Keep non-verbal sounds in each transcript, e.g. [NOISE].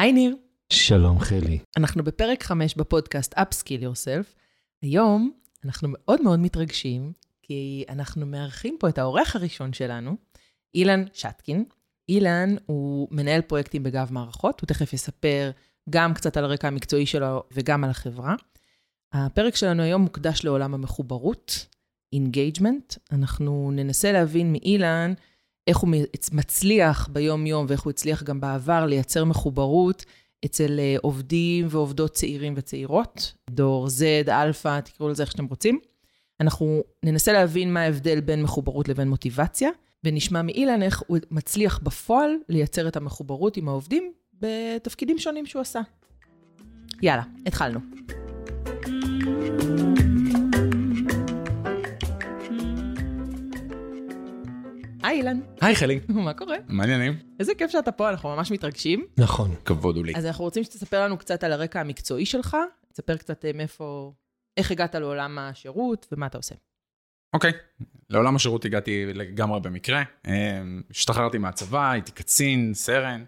היי ניר. שלום חלי. אנחנו בפרק 5 בפודקאסט Upskill Yourself. היום אנחנו מאוד מאוד מתרגשים, כי אנחנו מארחים פה את האורח הראשון שלנו, אילן שטקין. אילן הוא מנהל פרויקטים בגב מערכות, הוא תכף יספר גם קצת על הרקע המקצועי שלו וגם על החברה. הפרק שלנו היום מוקדש לעולם המחוברות, engagement. אנחנו ננסה להבין מאילן איך הוא מצליח ביום-יום ואיך הוא הצליח גם בעבר לייצר מחוברות אצל אה, עובדים ועובדות צעירים וצעירות, דור Z, אלפא, תקראו לזה איך שאתם רוצים. אנחנו ננסה להבין מה ההבדל בין מחוברות לבין מוטיבציה, ונשמע מאילן איך הוא מצליח בפועל לייצר את המחוברות עם העובדים בתפקידים שונים שהוא עשה. יאללה, התחלנו. היי אילן. היי חלי. [LAUGHS] מה קורה? מעניינים. איזה כיף שאתה פה, אנחנו ממש מתרגשים. נכון. כבוד הוא לי. אז אנחנו רוצים שתספר לנו קצת על הרקע המקצועי שלך, תספר קצת אה, מאיפה, איך הגעת לעולם השירות ומה אתה עושה. אוקיי, לעולם השירות הגעתי לגמרי במקרה. אה, השתחררתי מהצבא, הייתי קצין, סרן,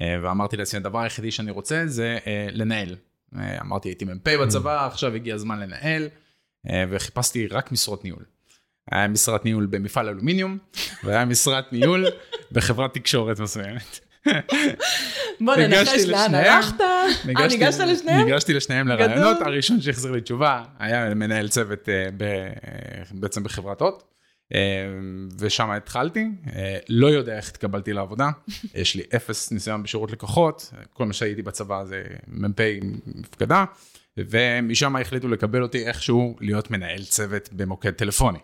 אה, ואמרתי לעצמי, הדבר היחידי שאני רוצה זה לנהל. אמרתי, הייתי מ"פ בצבא, עכשיו הגיע הזמן לנהל, וחיפשתי רק משרות ניהול. היה משרת ניהול במפעל אלומיניום, והיה משרת ניהול בחברת תקשורת מסוימת. בוא ננחש לאן הלכת? אה, ניגשת לשניהם? ניגשתי לשניהם לרעיונות, הראשון שהחזיר לי תשובה היה מנהל צוות אה, בעצם בחברת הוט. אה, ושם התחלתי, לא יודע איך התקבלתי לעבודה, [LAUGHS] יש לי אפס ניסיון בשירות לקוחות, כל מה שהייתי בצבא זה מ"פ מפקדה, ומשם החליטו לקבל אותי איכשהו להיות מנהל צוות במוקד טלפוני.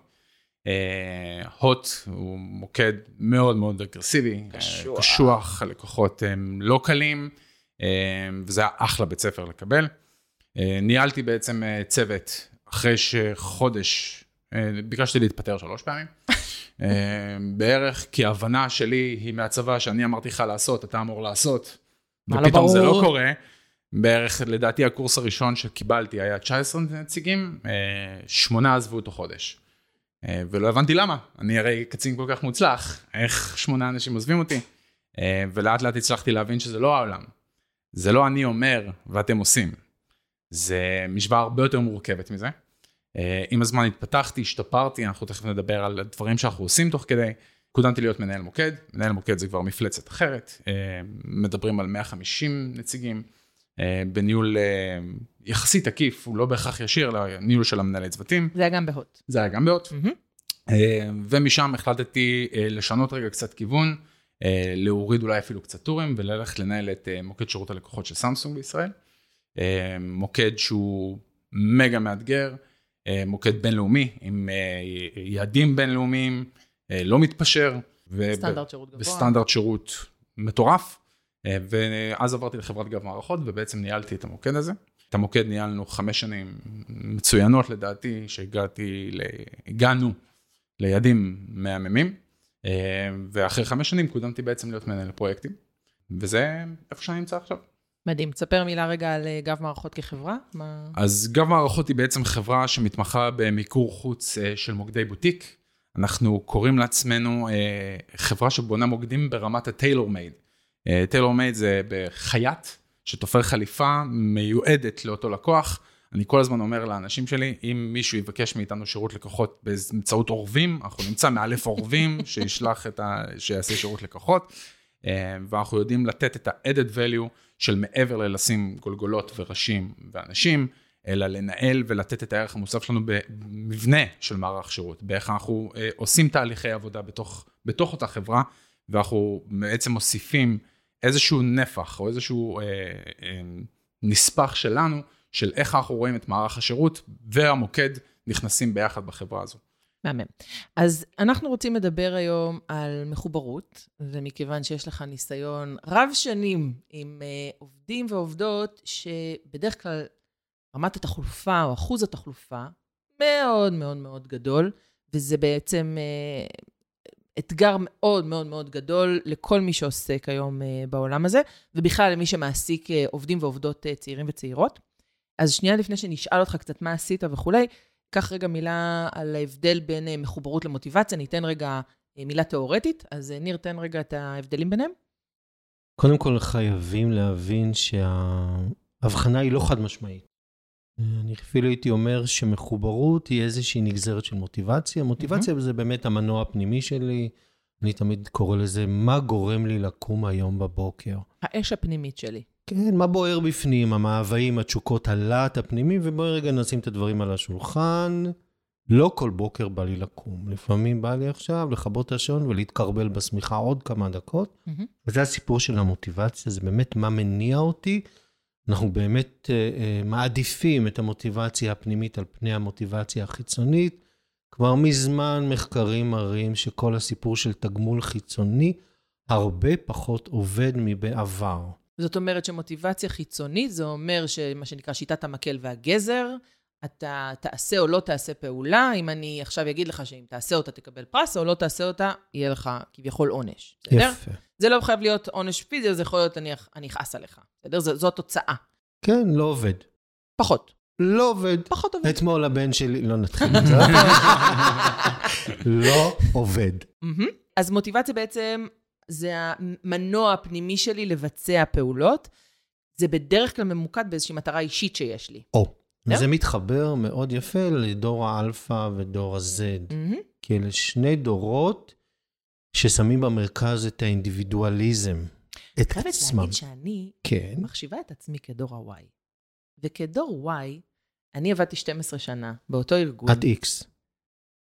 הוט uh, הוא מוקד מאוד מאוד אגרסיבי, קשוח, קשוח הלקוחות הם לא קלים, uh, וזה היה אחלה בית ספר לקבל. Uh, ניהלתי בעצם uh, צוות אחרי שחודש, uh, ביקשתי להתפטר שלוש פעמים. uh, [LAUGHS] בערך כי ההבנה שלי היא מהצבא שאני אמרתי לך לעשות, אתה אמור לעשות, לא ופתאום זה לא קורה. בערך לדעתי הקורס הראשון שקיבלתי היה 19 נציגים, שמונה עזבו אותו חודש. אה, ולא הבנתי למה, אני הרי קצין כל כך מוצלח, איך שמונה אנשים עוזבים אותי? אה, ולאט לאט הצלחתי להבין שזה לא העולם. זה לא אני אומר ואתם עושים. זה משוואה הרבה יותר מורכבת מזה. אה, עם הזמן התפתחתי, השתפרתי, אנחנו תכף נדבר על הדברים שאנחנו עושים תוך כדי. קודמתי להיות מנהל מוקד, מנהל מוקד זה כבר מפלצת אחרת, מדברים על 150 נציגים. בניהול יחסית עקיף, הוא לא בהכרח ישיר, אלא ניהול של המנהלי צוותים. זה היה גם בהוט. זה היה גם בהוט. Mm-hmm. ומשם החלטתי לשנות רגע קצת כיוון, להוריד אולי אפילו קצת טורים וללכת לנהל את מוקד שירות הלקוחות של סמסונג בישראל. מוקד שהוא מגה מאתגר, מוקד בינלאומי עם יעדים בינלאומיים, לא מתפשר. סטנדרט שירות גבוה. בסטנדרט שירות מטורף. אה, ואז עברתי לחברת גב מערכות ובעצם ניהלתי את המוקד הזה. את המוקד ניהלנו חמש שנים מצוינות לדעתי, שהגעתי, הגענו ליעדים מהממים, אה, ואחרי חמש שנים קודמתי בעצם להיות מנהל פרויקטים, וזה איפה שאני נמצא עכשיו. מדהים. תספר מילה רגע על אה, גב מערכות כחברה. מה... אז גב מערכות היא בעצם חברה שמתמחה במיקור חוץ של מוקדי בוטיק. אנחנו קוראים לעצמנו חברה שבונה מוקדים ברמת הטיילור מייד. טיילור מייד זה בחייט שתופר חליפה מיועדת לאותו לקוח. אני כל הזמן אומר לאנשים שלי, אם מישהו יבקש מאיתנו שירות לקוחות באמצעות עורבים, אנחנו נמצא מאלף עורבים [LAUGHS] שישלח את ה... שיעשה שירות לקוחות, אה, ואנחנו יודעים לתת את ה-added value של מעבר ללשים גולגולות וראשים ואנשים, אלא לנהל ולתת את הערך המוסף שלנו במבנה של מערך שירות, באיך אנחנו אה, עושים תהליכי עבודה בתוך, בתוך אותה חברה, ואנחנו בעצם מוסיפים איזשהו נפח או איזשהו אה, אה, נספח שלנו, של איך אנחנו רואים את מערך השירות והמוקד נכנסים ביחד בחברה הזו. מהמם. אז אנחנו רוצים לדבר היום על מחוברות, ומכיוון שיש לך ניסיון רב שנים עם uh, עובדים ועובדות, שבדרך כלל רמת התחלופה או אחוז התחלופה מאוד מאוד מאוד גדול, וזה בעצם uh, אתגר מאוד מאוד מאוד גדול לכל מי שעוסק היום uh, בעולם הזה, ובכלל למי שמעסיק uh, עובדים ועובדות uh, צעירים וצעירות. אז שנייה לפני שנשאל אותך קצת מה עשית וכולי, קח רגע מילה על ההבדל בין מחוברות למוטיבציה, ניתן רגע מילה תיאורטית, אז ניר, תן רגע את ההבדלים ביניהם. קודם כל חייבים להבין שההבחנה היא לא חד משמעית. אני אפילו הייתי אומר שמחוברות היא איזושהי נגזרת של מוטיבציה. מוטיבציה mm-hmm. זה באמת המנוע הפנימי שלי. אני תמיד קורא לזה, מה גורם לי לקום היום בבוקר? האש הפנימית שלי. כן, מה בוער בפנים, המאוויים, התשוקות, הלהט הפנימי, ובואי רגע נשים את הדברים על השולחן. לא כל בוקר בא לי לקום, לפעמים בא לי עכשיו לכבות את השעון ולהתקרבל בשמיכה עוד כמה דקות. Mm-hmm. וזה הסיפור של המוטיבציה, זה באמת מה מניע אותי. אנחנו באמת uh, uh, מעדיפים את המוטיבציה הפנימית על פני המוטיבציה החיצונית. כבר מזמן מחקרים מראים שכל הסיפור של תגמול חיצוני הרבה פחות עובד מבעבר. זאת אומרת שמוטיבציה חיצונית, זה אומר שמה שנקרא שיטת המקל והגזר, אתה תעשה או לא תעשה פעולה, אם אני עכשיו אגיד לך שאם תעשה אותה תקבל פרס, או לא תעשה אותה, יהיה לך כביכול עונש. בסדר? יפה. זה לא חייב להיות עונש פיזי, זה יכול להיות אני, אני אכעס עליך. בסדר? זו, זו התוצאה. כן, לא עובד. פחות. לא עובד. פחות עובד. אתמול הבן שלי, לא נתחיל עם [LAUGHS] זה. לא עובד. אז מוטיבציה בעצם זה המנוע הפנימי שלי לבצע פעולות. זה בדרך כלל ממוקד באיזושהי מטרה אישית שיש לי. או. וזה מתחבר מאוד יפה לדור האלפא ודור ה-Z. כי אלה שני דורות ששמים במרכז את האינדיבידואליזם, את עצמם. חייבת להגיד שאני כן. מחשיבה את עצמי כדור ה-Y. וכדור Y, אני עבדתי 12 שנה באותו ארגון. את X.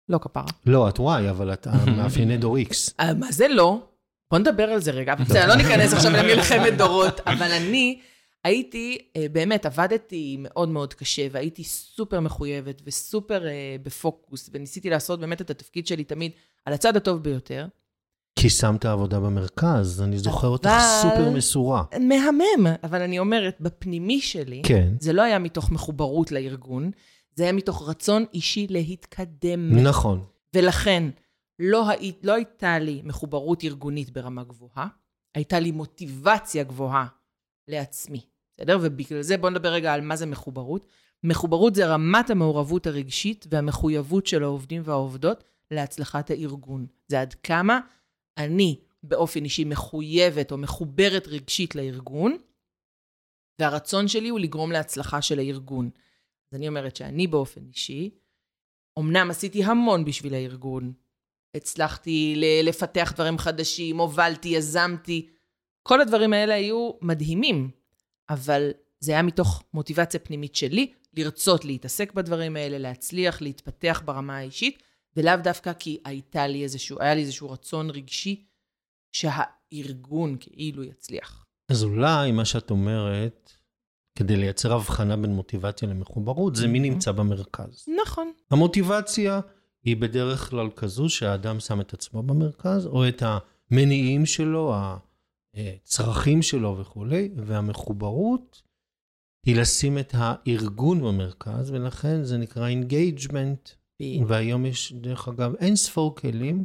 לא כפרה. לא, את Y, אבל את מאפייני דור X. [LAUGHS] אה, מה זה לא? בוא נדבר על זה רגע. [LAUGHS] בסדר, לא ניכנס עכשיו למלחמת דורות, אבל אני הייתי, אה, באמת, עבדתי מאוד מאוד קשה, והייתי סופר מחויבת וסופר אה, בפוקוס, וניסיתי לעשות באמת את התפקיד שלי תמיד על הצד הטוב ביותר. כי שמת עבודה במרכז, אני זוכר אותך סופר מסורה. מהמם, אבל אני אומרת, בפנימי שלי, כן. זה לא היה מתוך מחוברות לארגון, זה היה מתוך רצון אישי להתקדם. נכון. ולכן, לא, הי, לא הייתה לי מחוברות ארגונית ברמה גבוהה, הייתה לי מוטיבציה גבוהה לעצמי, בסדר? ובגלל זה בואו נדבר רגע על מה זה מחוברות. מחוברות זה רמת המעורבות הרגשית והמחויבות של העובדים והעובדות להצלחת הארגון. זה עד כמה אני באופן אישי מחויבת או מחוברת רגשית לארגון, והרצון שלי הוא לגרום להצלחה של הארגון. אז אני אומרת שאני באופן אישי, אמנם עשיתי המון בשביל הארגון, הצלחתי לפתח דברים חדשים, הובלתי, יזמתי, כל הדברים האלה היו מדהימים, אבל זה היה מתוך מוטיבציה פנימית שלי, לרצות להתעסק בדברים האלה, להצליח, להתפתח ברמה האישית, ולאו דווקא כי הייתה לי איזשהו, היה לי איזשהו רצון רגשי שהארגון כאילו יצליח. אז אולי מה שאת אומרת, כדי לייצר הבחנה בין מוטיבציה למחוברות, זה מי mm-hmm. נמצא במרכז. נכון. המוטיבציה היא בדרך כלל כזו שהאדם שם את עצמו במרכז, או את המניעים שלו, הצרכים שלו וכולי, והמחוברות היא לשים את הארגון במרכז, ולכן זה נקרא engagement. והיום יש, דרך אגב, אין ספור כלים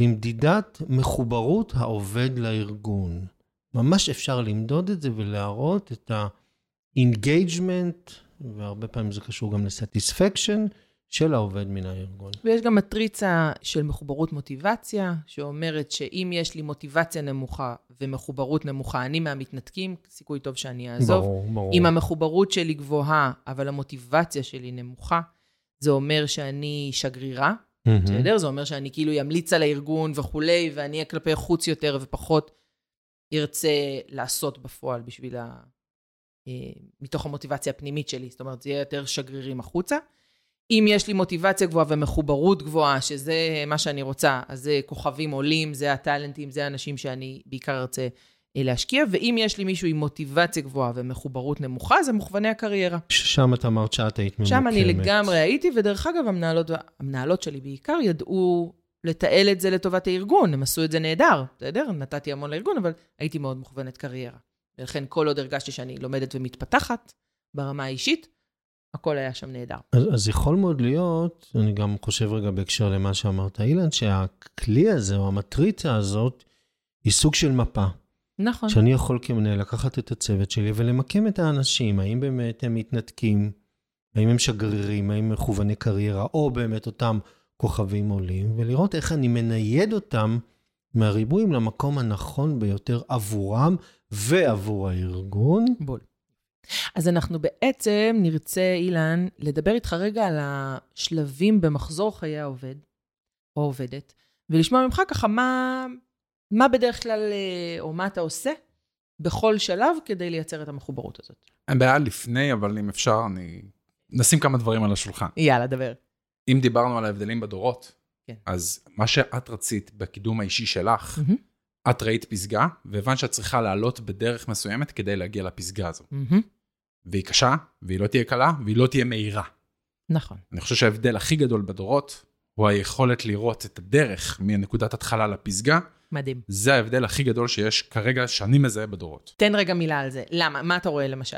למדידת מחוברות העובד לארגון. ממש אפשר למדוד את זה ולהראות את ה-engagement, והרבה פעמים זה קשור גם ל-satisfaction, של העובד מן הארגון. ויש גם מטריצה של מחוברות מוטיבציה, שאומרת שאם יש לי מוטיבציה נמוכה ומחוברות נמוכה, אני מהמתנתקים, סיכוי טוב שאני אעזוב. ברור, ברור. אם המחוברות שלי גבוהה, אבל המוטיבציה שלי נמוכה, זה אומר שאני שגרירה, mm-hmm. בסדר? זה אומר שאני כאילו אמליץ על הארגון וכולי, ואני אהיה כלפי חוץ יותר ופחות ארצה לעשות בפועל בשביל ה... אה, מתוך המוטיבציה הפנימית שלי, זאת אומרת, זה יהיה יותר שגרירים החוצה. אם יש לי מוטיבציה גבוהה ומחוברות גבוהה, שזה מה שאני רוצה, אז זה כוכבים עולים, זה הטאלנטים, זה האנשים שאני בעיקר ארצה אה, להשקיע, ואם יש לי מישהו עם מוטיבציה גבוהה ומחוברות נמוכה, זה מוכווני הקריירה. שם את אמרת שאת היית ממוקמת. שם אני לגמרי הייתי, ודרך אגב, המנהלות, המנהלות שלי בעיקר ידעו לתעל את זה לטובת הארגון, הם עשו את זה נהדר, בסדר? נתתי המון לארגון, אבל הייתי מאוד מוכוונת קריירה. ולכן כל עוד הרגשתי שאני לומדת ומתפתחת ברמה האישית, הכל היה שם נהדר. אז, אז יכול מאוד להיות, אני גם חושב רגע בהקשר למה שאמרת, אילן, שהכלי הזה, או המטריצה הזאת, היא סוג של מפה. נכון. שאני יכול כמנהל לקחת את הצוות שלי ולמקם את האנשים, האם באמת הם מתנתקים, האם הם שגרירים, האם הם מכווני קריירה, או באמת אותם כוכבים עולים, ולראות איך אני מנייד אותם מהריבועים למקום הנכון ביותר עבורם ועבור הארגון. בול. אז אנחנו בעצם נרצה, אילן, לדבר איתך רגע על השלבים במחזור חיי העובד או העובדת, ולשמוע ממך ככה מה, מה בדרך כלל, אה, או מה אתה עושה בכל שלב כדי לייצר את המחוברות הזאת. אין בעיה לפני, אבל אם אפשר, אני... נשים כמה דברים על השולחן. יאללה, דבר. אם דיברנו על ההבדלים בדורות, כן. אז מה שאת רצית בקידום האישי שלך, מהמם. את ראית פסגה, והבנת שאת צריכה לעלות בדרך מסוימת כדי להגיע לפסגה הזו. מהמם. והיא קשה, והיא לא תהיה קלה, והיא לא תהיה מהירה. נכון. אני חושב שההבדל הכי גדול בדורות, הוא היכולת לראות את הדרך מנקודת התחלה לפסגה. מדהים. זה ההבדל הכי גדול שיש כרגע, שאני מזהה בדורות. תן רגע מילה על זה. למה? מה אתה רואה למשל?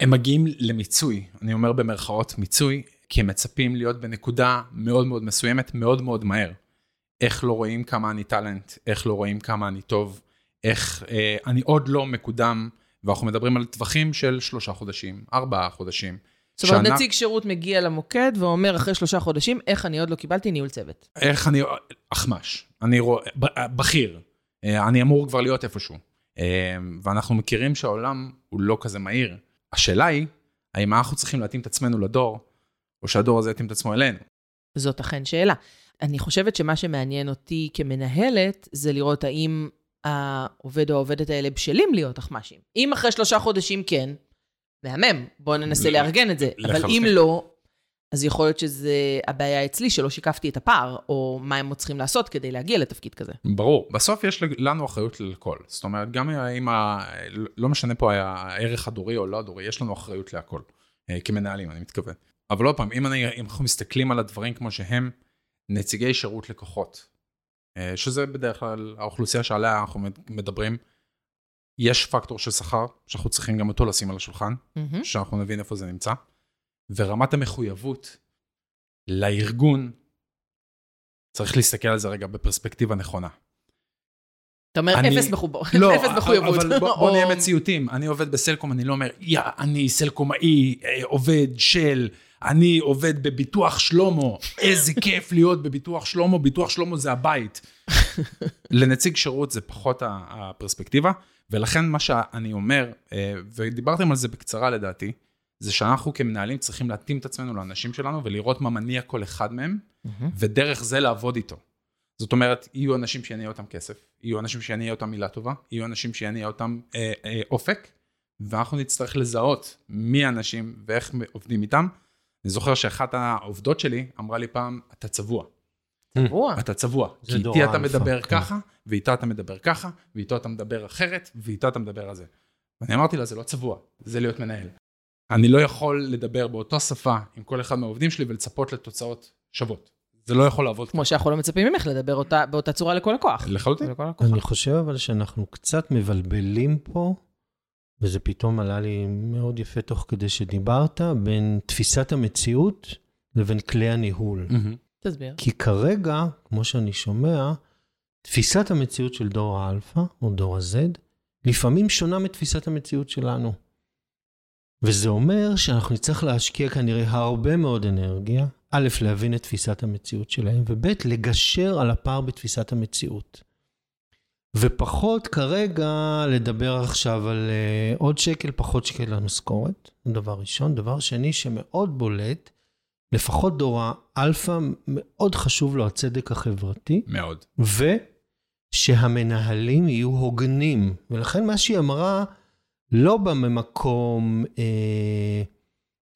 הם מגיעים למיצוי, אני אומר במרכאות מיצוי, כי הם מצפים להיות בנקודה מאוד מאוד מסוימת, מאוד מאוד מהר. איך לא רואים כמה אני טאלנט, איך לא רואים כמה אני טוב, איך אה, אני עוד לא מקודם, ואנחנו מדברים על טווחים של שלושה חודשים, ארבעה חודשים. זאת אומרת, שנה- נציג שירות מגיע למוקד ואומר אחרי שלושה חודשים, איך אני עוד לא קיבלתי ניהול צוות. איך אני, אחמ"ש, אני רואה, ב- בכיר, אה, אני אמור כבר להיות איפשהו. אה, ואנחנו מכירים שהעולם הוא לא כזה מהיר. השאלה היא, האם אנחנו צריכים להתאים את עצמנו לדור, או שהדור הזה יתאים את עצמו אלינו. זאת אכן שאלה. אני חושבת שמה שמעניין אותי כמנהלת, זה לראות האם העובד או העובדת האלה בשלים להיות אחמ"שים. אם אחרי שלושה חודשים כן, מהמם, בואו ננסה ל- לארגן את זה. אבל אם. לא, אז יכול להיות שזה הבעיה אצלי, שלא שיקפתי את הפער, או מה הם עוד צריכים לעשות כדי להגיע לתפקיד כזה. ברור, בסוף יש לנו אחריות לכל. זאת אומרת, גם אם, ה... לא משנה פה הערך הדורי או לא הדורי, יש לנו אחריות להכל. אה, כמנהלים, אני מתכוון. אבל עוד פעם, אם, אני, אם אנחנו מסתכלים על הדברים כמו שהם, נציגי שירות לקוחות, שזה בדרך כלל האוכלוסייה שעליה אנחנו מדברים, יש פקטור של שכר, שאנחנו צריכים גם אותו לשים על השולחן, מהמם. שאנחנו נבין איפה זה נמצא, ורמת המחויבות לארגון, צריך להסתכל על זה רגע בפרספקטיבה נכונה. אתה אומר, אני- אפס מחובר- לא, [LAUGHS] אפס מחויבות. אבל בוא, בוא [LAUGHS] נהיה מציאותיים. אני עובד בסלקום, אני לא אומר, יא, אני סלקומאי, אה, עובד של, אני עובד בביטוח שלמה, איזה כיף להיות בביטוח שלמה, ביטוח שלמה זה הבית. לנציג שירות זה פחות הפרספקטיבה, ולכן מה שאני אומר, אה, ודיברתם על זה בקצרה לדעתי, זה שאנחנו כמנהלים צריכים להתאים את עצמנו לאנשים שלנו ולראות מה מניע כל אחד מהם, מהמם. ודרך זה לעבוד איתו. זאת אומרת, יהיו אנשים שיניע אותם כסף, יהיו אנשים שיניע אותם מילה טובה, יהיו אנשים שיניע אותם אה, אה, אופק, ואנחנו נצטרך לזהות מי האנשים ואיך עובדים איתם. אני זוכר שאחת העובדות שלי אמרה לי פעם, אתה צבוע. וואו. אתה צבוע. כי איתי אתה מדבר כן. ככה, ואיתה אתה מדבר ככה, ואיתו אתה מדבר אחרת, ואיתה אתה מדבר על זה. ואני אמרתי לה, זה לא צבוע, זה להיות מנהל. אני לא יכול לדבר באותה שפה עם כל אחד מהעובדים שלי ולצפות לתוצאות שוות. זה לא יכול לעבוד כמו שאנחנו לא מצפים ממך לדבר אותה- באותה צורה לכל לקוח. לחלוטין. אני חושב אבל שאנחנו קצת מבלבלים פה, וזה פתאום עלה לי מאוד יפה תוך כדי שדיברת, בין תפיסת המציאות לבין כלי הניהול. מהמם. תסביר. כי כרגע, כמו שאני שומע, תפיסת המציאות של דור האלפא, או דור ה-Z, לפעמים שונה מתפיסת המציאות שלנו. וזה אומר שאנחנו נצטרך להשקיע כנראה הרבה מאוד אנרגיה, א', להבין את תפיסת המציאות שלהם, וב', לגשר על הפער בתפיסת המציאות. ופחות כרגע לדבר עכשיו על uh, עוד שקל, פחות שקל למשכורת, דבר ראשון. דבר שני שמאוד בולט, לפחות דור האלפא, מאוד חשוב לו הצדק החברתי, מאוד. ושהמנהלים יהיו הוגנים. ולכן מה שהיא אמרה, לא בא ממקום אה,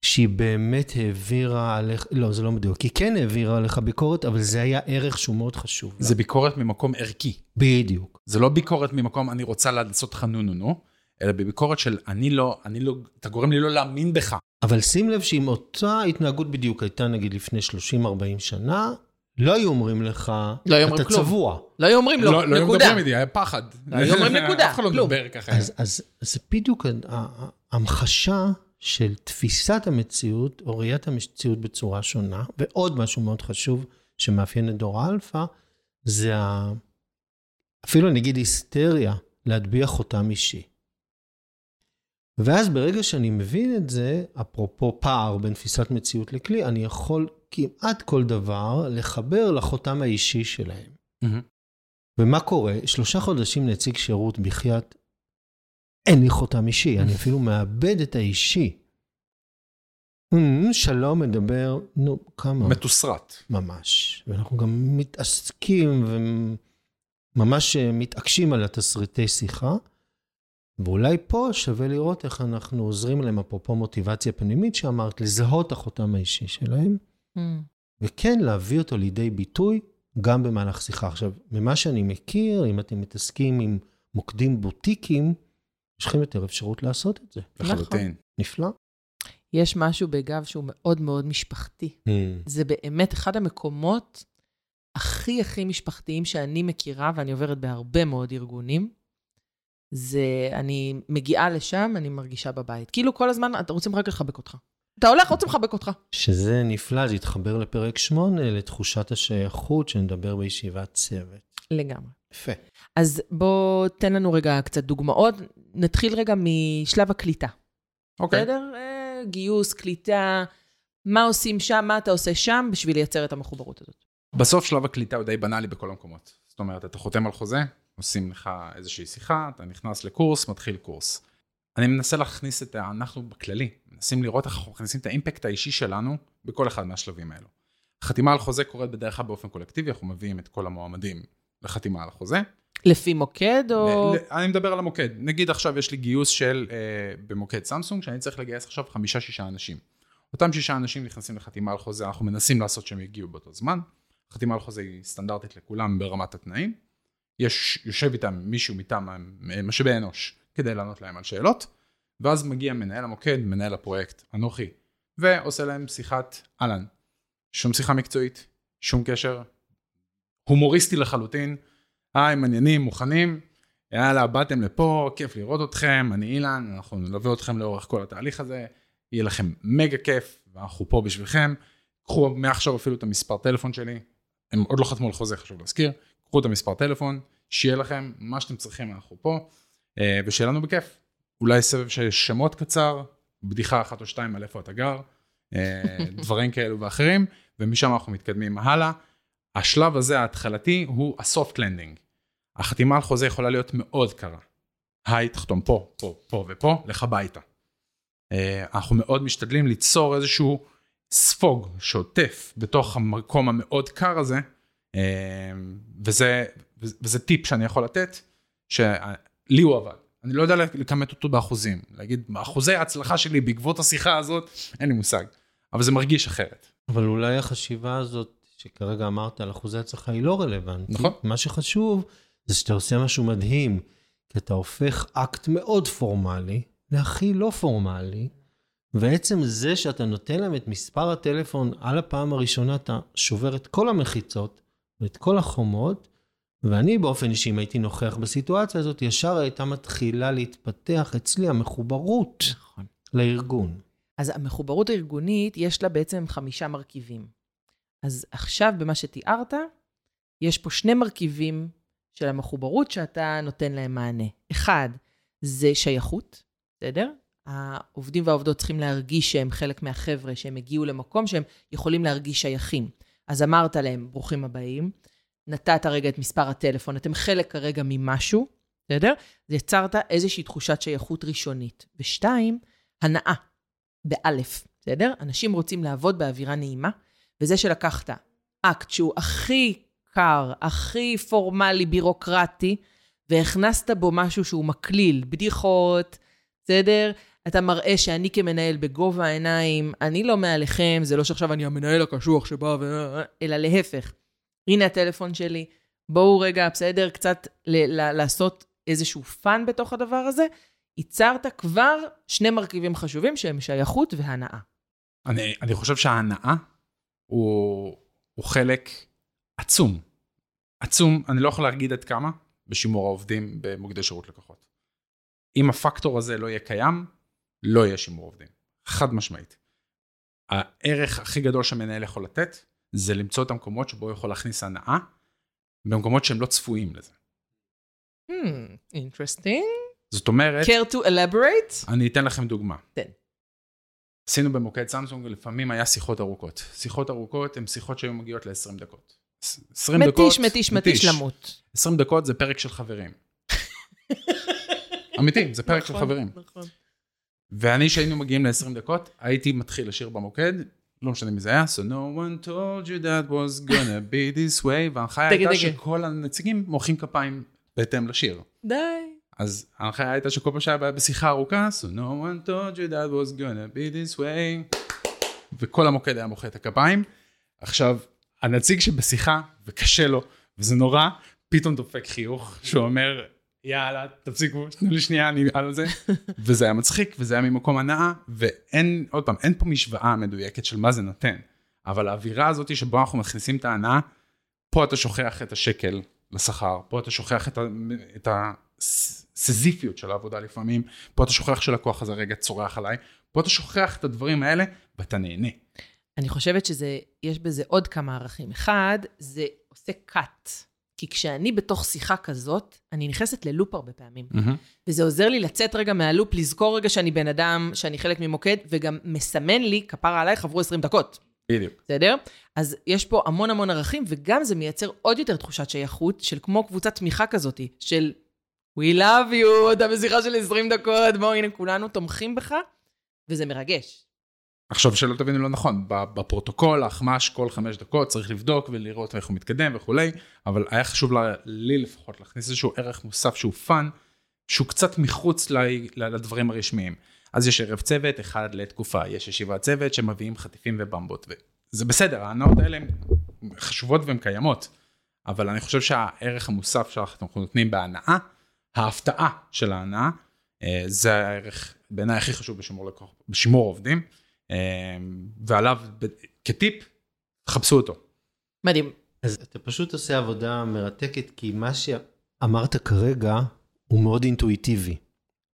שהיא באמת העבירה עליך, לא, זה לא מדויק, היא כן העבירה עליך ביקורת, אבל זה היה ערך שהוא מאוד חשוב. זה ביקורת ממקום ערכי. בדיוק. זה לא ביקורת ממקום אני רוצה לעשות לך נו נו נו, אלא בביקורת של אני לא, אני לא, אתה גורם לי לא להאמין בך. אבל שים לב שאם אותה התנהגות בדיוק הייתה נגיד לפני 30-40 שנה, לא היו אומרים לך, לא היו אומרים אתה כלום. צבוע. לא היו אומרים לו, לא היו נקודה. מדברים איתי, היה פחד. לא היו אומרים נקודה, [LAUGHS] אף אחד לא כלום. מדבר ככה. אז, אז זה בדיוק ההמחשה של תפיסת המציאות, או ראיית המציאות בצורה שונה. ועוד משהו מאוד חשוב שמאפיין את דור האלפא, זה ה... אפילו נגיד היסטריה, להטביע חותם אישי. ואז ברגע שאני מבין את זה, אפרופו פער בין תפיסת מציאות לכלי, אני יכול כמעט כל דבר לחבר לחותם האישי שלהם. מהמם. ומה קורה? שלושה חודשים נציג שירות בחייאת, אין לי חותם אישי, אני אפילו מאבד את האישי. "אמ, שלום, מדבר, נו, כמה? מתוסרט. ממש. ואנחנו גם מתעסקים וממש אה, מתעקשים על התסריטי שיחה. ואולי פה שווה לראות איך אנחנו עוזרים להם, אפרופו מוטיבציה פנימית שאמרת, לזהות את החותם האישי שלהם, Mm. וכן להביא אותו לידי ביטוי גם במהלך שיחה. עכשיו, ממה שאני מכיר, אם אתם מתעסקים עם מוקדים בוטיקים, יש לכם יותר אפשרות לעשות את זה. לחלוטין. נפלא. יש משהו בגב שהוא מאוד מאוד משפחתי. זה באמת אחד המקומות הכי הכי משפחתיים שאני מכירה, ואני עוברת בהרבה מאוד ארגונים. זה, אני מגיעה לשם, אני מרגישה בבית. כאילו כל הזמן, אתה רוצים רק לחבק אותך. אתה הולך, רוצים לחבק אותך. שזה נפלא, זה יתחבר לפרק 8, לתחושת השייכות שנדבר בישיבת צוות. לגמרי. יפה. אז בוא תן לנו רגע קצת דוגמאות. נתחיל רגע משלב הקליטה. אוקיי. בסדר? אה, גיוס, קליטה, מה עושים שם, מה אתה עושה שם בשביל לייצר את המחוברות הזאת. בסוף שלב הקליטה הוא די בנאלי בכל המקומות. זאת אומרת, אתה חותם על חוזה, עושים לך איזושהי שיחה, אתה נכנס לקורס, מתחיל קורס. אני מנסה להכניס את ה... אנחנו בכללי, מנסים לראות איך אנחנו מכניסים את האימפקט האישי שלנו בכל אחד מהשלבים האלו. חתימה על חוזה קורית בדרך כלל באופן קולקטיבי, אנחנו מביאים את כל המועמדים לחתימה על החוזה. לפי מוקד או... אני מדבר על המוקד. נגיד עכשיו יש לי גיוס של, אה, במוקד סמסונג, שאני צריך לגייס עכשיו חמישה-שישה אנשים. אותם שישה אנשים נכנסים לחתימה על חוזה, אנחנו מנסים לעשות שהם יגיעו באותו זמן. חתימה על חוזה היא סטנדרטית לכולם ברמת התנאים. יש, יושב איתם מישהו מטעם משאבי אנוש כדי לענות להם על שאלות, ואז מגיע מנהל המוקד, מנהל הפרויקט, אנוכי, ועושה להם שיחת אהלן. שום שיחה מקצועית, שום קשר, הומוריסטי לחלוטין. היי, מעניינים, מוכנים? יאללה, באתם לפה, כיף לראות אתכם, אני אילן, אנחנו נלווה אתכם לאורך כל התהליך הזה, יהיה לכם מגה כיף, ואנחנו פה בשבילכם. קחו מעכשיו אפילו את המספר טלפון שלי, הם עוד לא חתמו על חוזה, חשוב להזכיר, קחו את המספר טלפון, שיהיה לכם מה שאתם צריכים, אנחנו פה, אה, ושיהיה לנו בכיף. אולי סבב של שמות קצר, בדיחה אחת או שתיים על איפה אתה גר, אה, [LAUGHS] דברים כאלו ואחרים, ומשם אנחנו מתקדמים הלאה. השלב הזה ההתחלתי הוא ה soft landing. החתימה על חוזה יכולה להיות מאוד קרה. היי, תחתום פה, פה, פה ופה, לך הביתה. אה, אנחנו מאוד משתדלים ליצור איזשהו ספוג שעוטף בתוך המקום המאוד קר הזה, אה, וזה, וזה טיפ שאני יכול לתת, שלי הוא עבד. אני לא יודע לכמת אותו באחוזים, להגיד, אחוזי ההצלחה שלי בעקבות השיחה הזאת, אין לי מושג, אבל זה מרגיש אחרת. אבל אולי החשיבה הזאת שכרגע אמרת על אחוזי הצלחה היא לא רלוונטית. נכון. מה שחשוב זה שאתה עושה משהו מדהים, כי אתה הופך אקט מאוד פורמלי להכי לא פורמלי, ועצם זה שאתה נותן להם את מספר הטלפון על הפעם הראשונה, אתה שובר את כל המחיצות ואת כל החומות, ואני באופן אישי, אם הייתי נוכח בסיטואציה הזאת, ישר הייתה מתחילה להתפתח אצלי המחוברות נכון. לארגון. אז המחוברות הארגונית, יש לה בעצם חמישה מרכיבים. אז עכשיו, במה שתיארת, יש פה שני מרכיבים של המחוברות שאתה נותן להם מענה. אחד, זה שייכות, בסדר? העובדים והעובדות צריכים להרגיש שהם חלק מהחבר'ה, שהם הגיעו למקום שהם יכולים להרגיש שייכים. אז אמרת להם, ברוכים הבאים, נתת רגע את מספר הטלפון, אתם חלק כרגע ממשהו, בסדר? אז יצרת איזושהי תחושת שייכות ראשונית. ושתיים, הנאה, באלף, בסדר? אנשים רוצים לעבוד באווירה נעימה, וזה שלקחת אקט שהוא הכי קר, הכי פורמלי, בירוקרטי, והכנסת בו משהו שהוא מקליל, בדיחות, בסדר? אתה מראה שאני כמנהל בגובה העיניים, אני לא מעליכם, זה לא שעכשיו אני המנהל הקשוח שבא ו... אלא להפך. הנה הטלפון שלי, בואו רגע, בסדר, קצת ל- ל- לעשות איזשהו fun בתוך הדבר הזה. ייצרת כבר שני מרכיבים חשובים שהם שייכות והנאה. אני, אני חושב שההנאה הוא, הוא חלק עצום. עצום, אני לא יכול להגיד עד כמה, בשימור העובדים במוקדי שירות לקוחות. אם הפקטור הזה לא יהיה קיים, לא יהיה שימור עובדים. חד משמעית. הערך הכי גדול שהמנהל יכול לתת, זה למצוא את המקומות שבו הוא יכול להכניס הנאה, במקומות שהם לא צפויים לזה. Hmm, interesting. זאת אומרת, care to elaborate? אני אתן לכם דוגמה. תן. עשינו במוקד סמסונג, לפעמים היה שיחות ארוכות. שיחות ארוכות הן שיחות שהיו מגיעות ל-20 דקות. 20 דקות... מתיש, מתיש, מתיש למות. 20 דקות זה פרק של חברים. [LAUGHS] אמיתי, זה פרק של נכון, חברים. נכון. ואני, כשהיינו מגיעים ל-20 דקות, הייתי מתחיל לשיר במוקד, לא משנה מי זה היה, So no one told you that was gonna be this way, וההנחיה הייתה. שכל הנציגים מוחאים כפיים בהתאם לשיר. די. אז ההנחיה הייתה שכל פעם שהיה בשיחה ארוכה, So no one told you that was gonna be this way, וכל המוקד היה מוחא את הכפיים. עכשיו, הנציג שבשיחה, וקשה לו, וזה נורא, פתאום דופק חיוך, שהוא אומר, יאללה, תפסיקו, תנו לי שנייה, אני על זה. [LAUGHS] וזה היה מצחיק, וזה היה ממקום הנאה, ואין, עוד פעם, אין פה משוואה מדויקת של מה זה נותן. אבל האווירה הזאת שבו אנחנו מכניסים את ההנאה, פה אתה שוכח את השקל לשכר, פה אתה שוכח את, ה, את הסיזיפיות של העבודה לפעמים, פה אתה שוכח שלקוח הזה רגע צורח עליי, פה אתה שוכח את הדברים האלה, ואתה נהנה. אני חושבת שזה, יש בזה עוד כמה ערכים. אחד, זה עושה cut. כי כשאני בתוך שיחה כזאת, אני נכנסת ללופ הרבה פעמים. וזה עוזר לי לצאת רגע מהלופ, לזכור רגע שאני בן אדם, שאני חלק ממוקד, וגם מסמן לי, כפרה עלייך, עברו 20 דקות. בדיוק. בסדר? אז יש פה המון המון ערכים, וגם זה מייצר עוד יותר תחושת שייכות, של כמו קבוצת תמיכה כזאת, של We love you, אתה בשיחה של 20 דקות, בואו, הנה, כולנו תומכים בך, וזה מרגש. עכשיו שלא תבינו לא נכון, בפרוטוקול, האחמ"ש כל חמש דקות צריך לבדוק ולראות איך הוא מתקדם וכולי, אבל היה חשוב לי לפחות להכניס איזשהו ערך מוסף שהוא fun, שהוא קצת מחוץ לדברים הרשמיים. אז יש ערב צוות, אחד לתקופה, יש ישיבת צוות שמביאים חטיפים ובמבות, וזה בסדר, ההנאות האלה הן חשובות והן קיימות, אבל אני חושב שהערך המוסף שאנחנו נותנים בהנאה, ההפתעה של ההנאה, אה, זה הערך בעיניי הכי חשוב בשימור, לקוח, בשימור עובדים, אה, ועליו כטיפ, חפשו אותו. מדהים. אז אתה פשוט עושה עבודה מרתקת, כי מה שאמרת כרגע הוא מאוד אינטואיטיבי.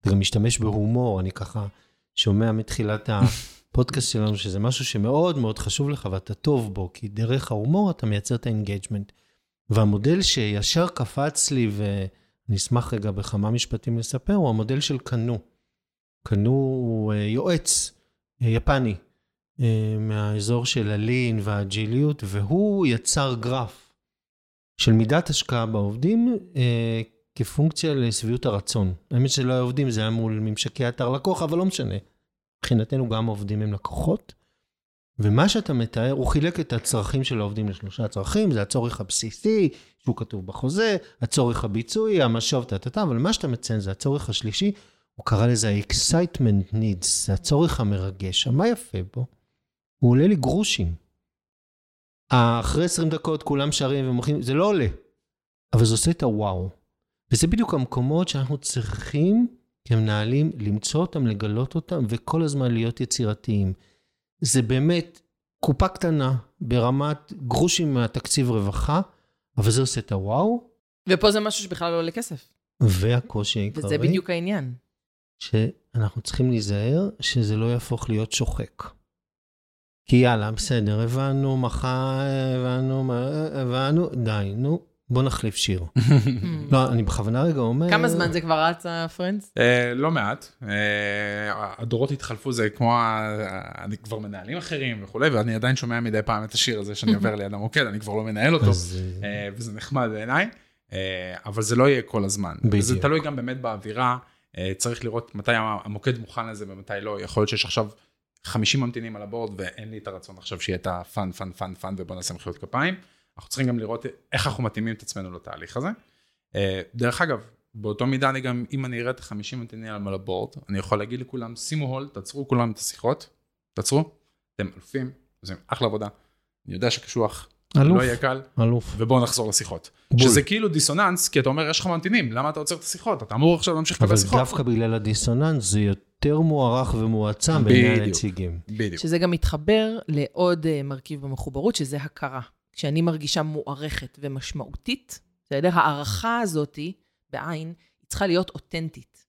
אתה גם משתמש בהומור, אני ככה שומע מתחילת הפודקאסט שלנו, שזה משהו שמאוד מאוד חשוב לך ואתה טוב בו, כי דרך ההומור אתה מייצר את ה engagement. והמודל שישר קפץ לי, ואני אשמח רגע בכמה משפטים לספר, הוא המודל של קנו. קנו הוא אה, יועץ אה, יפני אה, מהאזור של הלין והאג'יליות, והוא יצר גרף של מידת השקעה בעובדים כפונקציה לשביעות הרצון. האמת שלא היה עובדים, זה היה מול ממשקי אתר לקוח, אבל לא משנה. מבחינתנו גם עובדים הם לקוחות. ומה שאתה מתאר, הוא חילק את הצרכים של העובדים לשלושה צרכים, זה הצורך הבסיסי, שהוא כתוב בחוזה, הצורך הביצועי, המשוב, טה-טה-טה, אבל מה שאתה מציין זה הצורך השלישי, הוא קרא לזה ה-excitement needs, זה הצורך המרגש. מה יפה בו? הוא עולה לי גרושים. אחרי 20 דקות כולם שרים ומוחים, זה לא עולה, אבל זה עושה את הוואו. וזה בדיוק המקומות שאנחנו צריכים כמנהלים למצוא אותם, לגלות אותם, וכל הזמן להיות יצירתיים. זה באמת קופה קטנה ברמת גרושים מהתקציב רווחה, אבל זה עושה את הוואו, ופה זה משהו שבכלל לא עולה כסף. והקושי העיקרי, וזה בדיוק העניין. שאנחנו צריכים להיזהר שזה לא יהפוך להיות שוחק. כי יאללה, בסדר, הבנו, מחר, הבנו, הבנו, די, נו, בוא נחליף שיר. [LAUGHS] לא, אני בכוונה רגע אומר... כמה זמן זה כבר רץ, הפרנדס? אה, לא מעט, אה, הדורות התחלפו, זה כמו, אני כבר מנהלים אחרים וכולי, ואני עדיין שומע מדי פעם את השיר הזה שאני [LAUGHS] עובר ליד המוקד, אני כבר לא מנהל אותו, אה, וזה נחמד בעיניי, אבל זה לא יהיה כל הזמן. בדיוק. זה תלוי גם באמת באווירה, צריך לראות מתי המוקד מוכן לזה ומתי לא, יכול להיות שיש עכשיו 50 ממתינים על ה board ואין לי את הרצון עכשיו שיהיה את ה fun, fun, fun, fun ובוא נעשה מחיאות כפיים. אנחנו צריכים גם לראות איך אנחנו מתאימים את עצמנו לתהליך הזה. אה, דרך אגב, באותו מידה אני גם, אם אני אראה את ה-50 ממתינים על ה board, אני יכול להגיד לכולם, שימו hold, תעצרו כולם את השיחות, תעצרו, אתם אלופים, עושים אחלה עבודה, אני יודע שקשוח, אלוף, לא יהיה קל, אלוף. ובואו נחזור לשיחות. בול. שזה כאילו דיסוננס, כי אתה אומר, יש לך ממתינים, למה אתה עוצר את השיחות? אתה אמור עכשיו להמשיך לקבל אבל שיחות. דווקא בגלל הדיסוננס זה יותר מוערך ומועצם בעיני בדיוק. הנציגים. בדיוק. שזה גם מתחבר לעוד אה, מרכיב במחוברות, שזה הכרה. כשאני מרגישה מוערכת ומשמעותית, בסדר? ההערכה הזאתי, בעין, היא צריכה להיות אותנטית.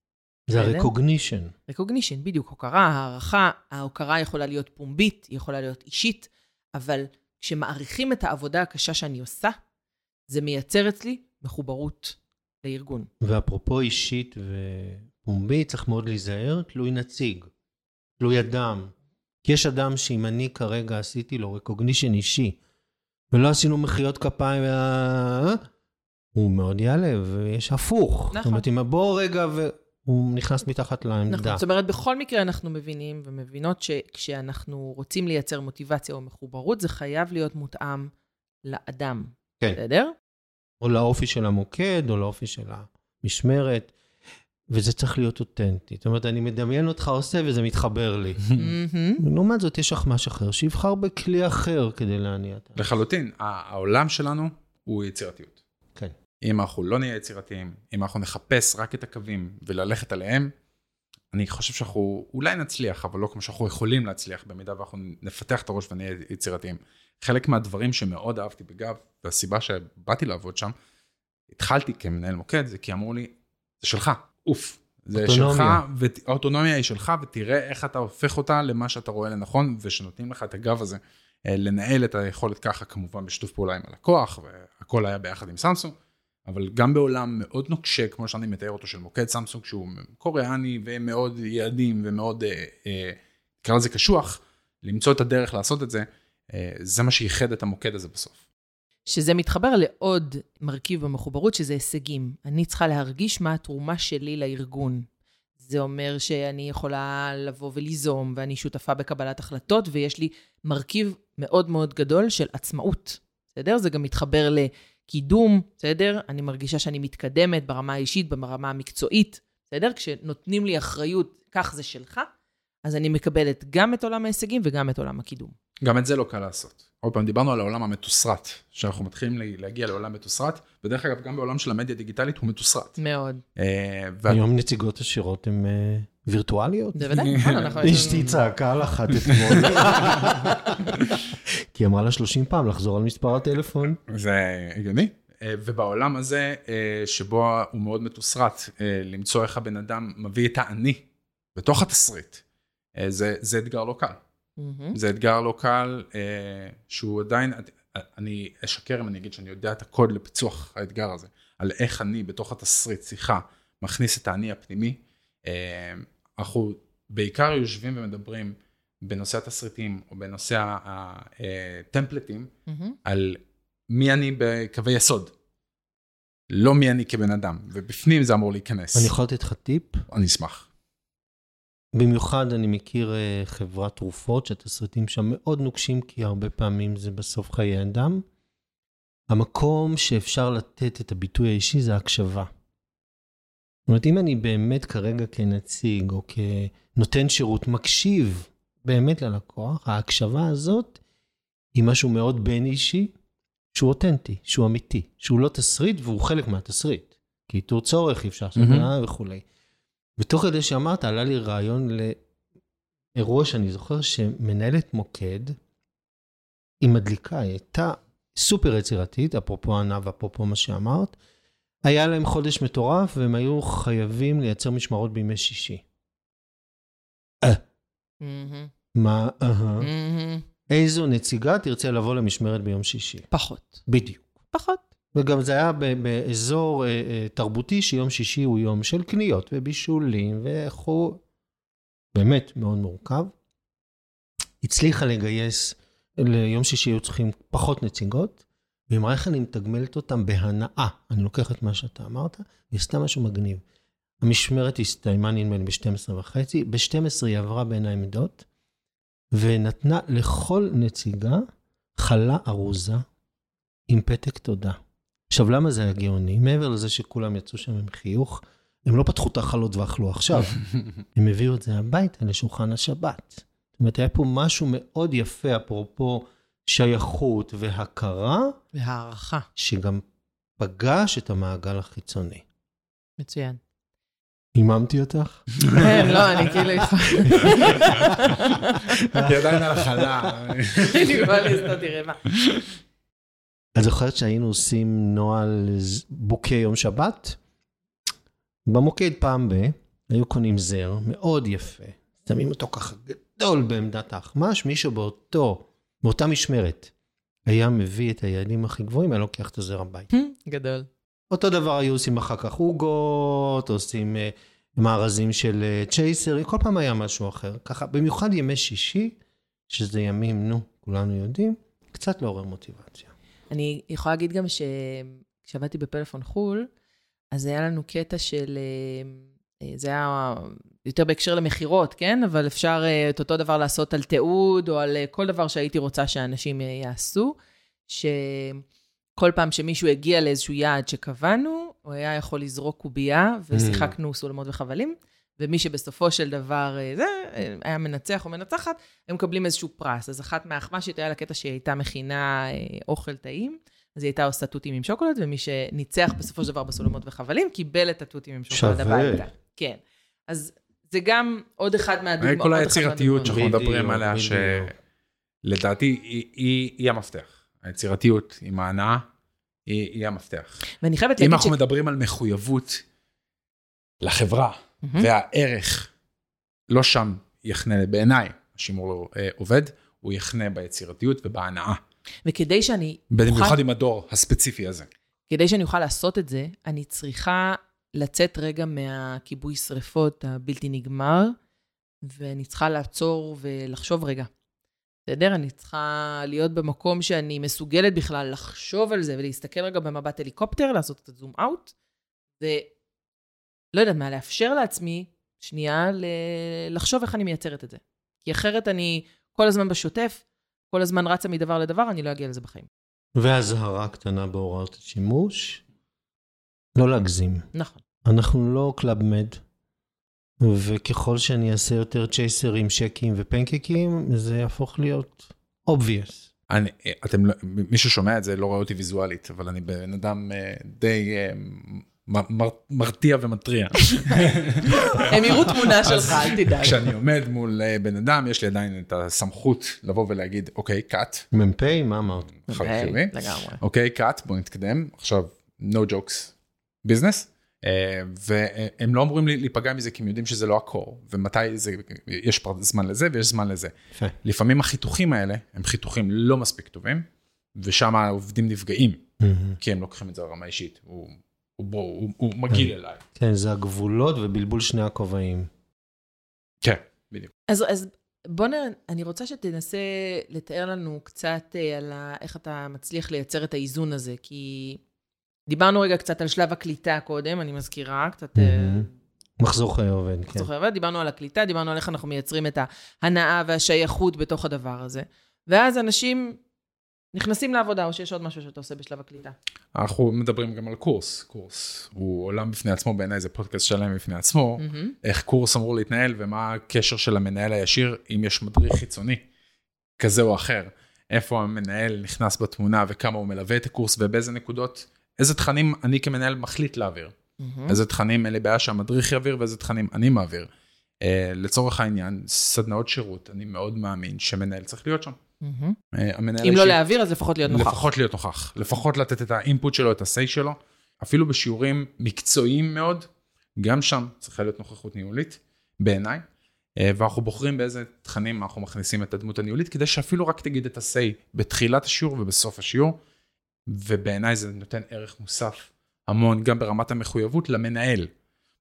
זה? ה-recognition. recognition, בדיוק, הוקרה, הערכה, ההוקרה יכולה להיות פומבית, היא יכולה להיות אישית, אבל כשמעריכים את העבודה הקשה שאני עושה, זה מייצר אצלי מחוברות לארגון. ואפרופו אישית ופומבי, צריך מאוד להיזהר, תלוי נציג, תלוי אדם. כי יש אדם שאם אני כרגע עשיתי לו recognition אישי, ולא עשינו מחיאות כפיים, וה- הוא מאוד יעלה, ויש הפוך. נכון. זאת אומרת, אם בוא רגע, והוא נכנס מתחת לעמדה. נכון, זאת אומרת, בכל מקרה אנחנו מבינים ומבינות שכשאנחנו רוצים לייצר מוטיבציה או מחוברות, זה חייב להיות מותאם לאדם. כן. בסדר? או לאופי של המוקד, או לאופי של המשמרת, וזה צריך להיות אותנטי. זאת אומרת, אני מדמיין אותך עושה וזה מתחבר לי. לעומת זאת, יש אחמ"ש אחר שיבחר בכלי אחר כדי להניע את ה... לחלוטין, העולם שלנו הוא יצירתיות. כן. אם אנחנו לא נהיה יצירתיים, אם אנחנו נחפש רק את הקווים וללכת עליהם, אני חושב שאנחנו אולי נצליח, אבל לא כמו שאנחנו יכולים להצליח, במידה ואנחנו נפתח את הראש ונהיה יצירתיים. חלק מהדברים שמאוד אהבתי בגב, והסיבה שבאתי לעבוד שם, התחלתי כמנהל מוקד, זה כי אמרו לי, זה שלך, אוף. זה אוטונומיה. שלך, והאוטונומיה היא שלך, ותראה איך אתה הופך אותה למה שאתה רואה לנכון, ושנותנים לך את הגב הזה אה, לנהל את היכולת ככה, כמובן בשיתוף פעולה עם הלקוח, והכל היה ביחד עם סמסונג, אבל גם בעולם מאוד נוקשה, כמו שאני מתאר אותו, של מוקד סמסונג, שהוא קוריאני ומאוד יעדים ומאוד, אה, אה, נקרא לזה קשוח, למצוא את הדרך לעשות את זה, אה, זה מה שייחד את המוקד הזה בסוף. שזה מתחבר לעוד מרכיב במחוברות, שזה הישגים. אני צריכה להרגיש מה התרומה שלי לארגון. זה אומר שאני יכולה לבוא וליזום, ואני שותפה בקבלת החלטות, ויש לי מרכיב מאוד מאוד גדול של עצמאות, בסדר? זה גם מתחבר לקידום, בסדר? אני מרגישה שאני מתקדמת ברמה האישית, ברמה המקצועית, בסדר? כשנותנים לי אחריות, כך זה שלך, אז אני מקבלת גם את עולם ההישגים וגם את עולם הקידום. גם את זה לא קל לעשות. עוד פעם, דיברנו על העולם המתוסרט, שאנחנו מתחילים לה- להגיע לעולם מתוסרט, ודרך אגב, גם בעולם של המדיה הדיגיטלית הוא מתוסרט. מאוד. אה, היום נציגות השירות הן אה, וירטואליות. בוודאי, נכון, [LAUGHS] אנחנו... אשתי צעקה על אחת אתמול. כי היא אמרה לה 30 פעם לחזור על מספר הטלפון. זה הגיוני. אה, ובעולם הזה, שבו הוא מאוד מתוסרט, למצוא איך הבן אדם מביא את האני בתוך התסריט, זה, זה אתגר לא קל. מהמם. זה אתגר לא קל, אה, שהוא עדיין, אני אשקר אם אני אגיד שאני יודע את הקוד לפיצוח האתגר הזה, על איך אני בתוך התסריט שיחה מכניס את האני הפנימי. אה, אנחנו בעיקר יושבים ומדברים בנושא התסריטים או בנושא הטמפלטים, מהמם. על מי אני בקווי יסוד. לא מי אני כבן אדם, ובפנים זה אמור להיכנס. אני יכול לתת לך טיפ? אני אשמח. במיוחד אני מכיר אה, חברת תרופות שהתסריטים שם מאוד נוקשים, כי הרבה פעמים זה בסוף חיי אדם. המקום שאפשר לתת את הביטוי האישי זה הקשבה. זאת אומרת, אם אני באמת כרגע כנציג או כנותן שירות מקשיב באמת ללקוח, ההקשבה הזאת היא משהו מאוד בין-אישי, שהוא אותנטי, שהוא אמיתי, שהוא לא תסריט והוא חלק מהתסריט. כי איתור צורך אי אפשר לעשות mm-hmm. וכולי. ותוך כדי שאמרת, עלה לי רעיון לאירוע שאני זוכר שמנהלת מוקד, היא מדליקה, היא הייתה סופר יצירתית, אפרופו ענה ואפרופו מה שאמרת, היה להם חודש מטורף והם היו חייבים לייצר משמרות בימי שישי. מהמם. מה, אהה. מהמם. איזו נציגה תרצה לבוא למשמרת ביום שישי? פחות. בדיוק. פחות. וגם זה היה באזור אה, אה, תרבותי שיום שישי הוא יום של קניות ובישולים וכו', באמת מאוד מורכב. הצליחה לגייס, ליום שישי היו צריכים פחות נציגות, אמרה איך אני מתגמלת אותם בהנאה. אני לוקח את מה שאתה אמרת, והיא עשתה משהו מגניב. המשמרת הסתיימה נדמה לי ב-12 וחצי, ב-12 היא עברה בין העמדות, ונתנה לכל נציגה חלה ארוזה עם פתק תודה. עכשיו, למה זה היה גאוני? מעבר לזה שכולם יצאו שם עם חיוך, הם לא פתחו את החלות ואכלו עכשיו, [LAUGHS] הם הביאו את זה הביתה לשולחן השבת. זאת אומרת, היה פה משהו מאוד יפה, אפרופו שייכות והכרה, והערכה. שגם פגש את המעגל החיצוני. מצוין. היממתי אותך? כן, [LAUGHS] לא, אני כאילו איתך. כי עדיין על החלה. אני באה לעשות, תראה מה. את זוכרת שהיינו עושים נוהל בוקי יום שבת? במוקד פעם ב... היו קונים זר מאוד יפה, שמים אותו ככה גדול בעמדת האחמ"ש, מישהו באותו, באותה משמרת היה מביא את היעדים הכי גבוהים, היה לוקח את הזר הביתה. גדול. אותו דבר היו עושים אחר כך עוגות, עושים אה, מארזים של אה, צ'ייסר, כל פעם היה משהו אחר. ככה, במיוחד ימי שישי, שזה ימים, נו, כולנו יודעים, קצת לעורר מוטיבציה. אני יכולה להגיד גם שכשעבדתי בפלאפון חו"ל, אז היה לנו קטע של, אה, זה היה יותר בהקשר למכירות, כן? אבל אפשר אה, את אותו דבר לעשות על תיעוד, או על אה, כל דבר שהייתי רוצה שאנשים יעשו, שכל פעם שמישהו הגיע לאיזשהו יעד שקבענו, הוא היה יכול לזרוק קובייה, ושיחקנו סולמות וחבלים. ומי שבסופו של דבר זה, היה מנצח או מנצחת, הם מקבלים איזשהו פרס. אז אחת מהאחמ"שית היה לה קטע שהיא הייתה מכינה אוכל טעים, אז היא הייתה עושה תותים עם שוקולד, ומי שניצח בסופו של דבר בסולמות וחבלים, קיבל את התותים עם שוקולד הביתה. כן. אז זה גם עוד אחד מהדוגמאות. כל היצירתיות שאנחנו מדברים עליה. שלדעתי היא, היא, היא המפתח. היצירתיות עם ההנאה היא, היא המפתח. ואני חייבת אם להגיד אנחנו מדברים על מחויבות לחברה מהמם. והערך, לא שם יחנה בעיניי, השימור אה, עובד, הוא יחנה ביצירתיות ובהנאה. וכדי שאני במיוחד אוכל, עם הדור הספציפי הזה. כדי שאני אוכל לעשות את זה, אני צריכה לצאת רגע מהכיבוי שריפות הבלתי נגמר, ואני צריכה לעצור ולחשוב רגע. בסדר? אני צריכה להיות במקום שאני מסוגלת בכלל לחשוב על זה ולהסתכל רגע במבט הליקופטר, לעשות את הזום אאוט, ולא יודעת מה, לאפשר לעצמי שנייה ל... לחשוב איך אני מייצרת את זה. כי אחרת אני כל הזמן בשוטף, כל הזמן רצה מדבר לדבר, אני לא אגיע לזה בחיים. ואזהרה קטנה בהוראות השימוש, לא להגזים. נכון. אנחנו לא קלאב מד, וככל שאני אעשה יותר צ'ייסרים, שייקים ופנקייקים, זה יהפוך להיות obvious. אני, אתם, לא- מי ששומע את זה לא רואה אותי ויזואלית, אבל אני בן אדם אה, די אה, מרתיע ומתריע. הם יראו תמונה שלך, אל תדאג. כשאני עומד מול אה, בן אדם, יש לי עדיין את הסמכות לבוא ולהגיד, אוקיי, cut, מ"פ, מה אמרת? חלק היי, חיובי. לגמרי. אוקיי, cut, בוא נתקדם. עכשיו, no jokes, business. אה, והם לא אמורים לי- להיפגע מזה כי הם יודעים שזה לא הקור, ומתי זה, יש פר- זמן לזה ויש זמן לזה. לפעמים החיתוכים האלה הם חיתוכים לא מספיק טובים, ושם העובדים נפגעים. כי הם לוקחים את זה לרמה אישית. הוא, הוא, בוא, הוא, הוא מגעיל אליי. כן, זה הגבולות ובלבול שני הכובעים. כן, בדיוק. אז, אז בוא נראה, אני רוצה שתנסה לתאר לנו קצת אה, על ה, איך אתה מצליח לייצר את האיזון הזה, כי דיברנו רגע קצת על שלב הקליטה קודם, אני מזכירה, קצת... אה, מהמם. מחזור חיי עובד, כן. זוכר, אבל דיברנו על הקליטה, דיברנו על איך אנחנו מייצרים את ההנאה והשייכות בתוך הדבר הזה. ואז אנשים נכנסים לעבודה, או שיש עוד משהו שאתה עושה בשלב הקליטה. אנחנו מדברים גם על קורס. קורס הוא עולם בפני עצמו, בעיניי זה פודקאסט שלם בפני עצמו. מהמם. איך קורס אמור להתנהל ומה הקשר של המנהל הישיר אם יש מדריך חיצוני כזה או אחר. איפה המנהל נכנס בתמונה וכמה הוא מלווה את הקורס ובאיזה נקודות, איזה תכנים אני כמנהל מחליט להעביר. מהמם. איזה תכנים אין לי בעיה שהמדריך יעביר ואיזה תכנים אני מעביר. Uh, לצורך העניין, סדנאות שירות, אני מאוד מאמין שמנהל צריך להיות שם. Uh, המנהל אם לא להעביר, אז לפחות להיות נוכח. לפחות להיות נוכח, לפחות לתת את האינפוט שלו, את ה-say שלו, אפילו בשיעורים מקצועיים מאוד, גם שם צריכה להיות נוכחות ניהולית, בעיניי, אה, ואנחנו בוחרים באיזה תכנים אנחנו מכניסים את הדמות הניהולית, כדי שאפילו רק תגיד את ה-say בתחילת השיעור ובסוף השיעור, ובעיניי זה נותן ערך מוסף המון, גם ברמת המחויבות למנהל.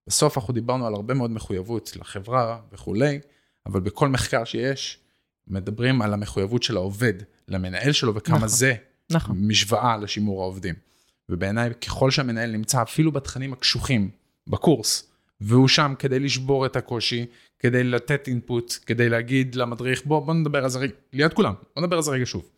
בסוף אנחנו דיברנו על הרבה מאוד מחויבות לחברה וכולי, אבל בכל מחקר שיש, מדברים על המחויבות של העובד למנהל שלו וכמה נכון. זה נכון. משוואה לשימור העובדים. ובעיניי, ככל שהמנהל נמצא אפילו בתכנים הקשוחים בקורס, והוא שם כדי לשבור את הקושי, כדי לתת אינפוט, כדי להגיד למדריך, בוא, בוא נדבר על זה רגע, ליד כולם, בוא נדבר על זה רגע שוב.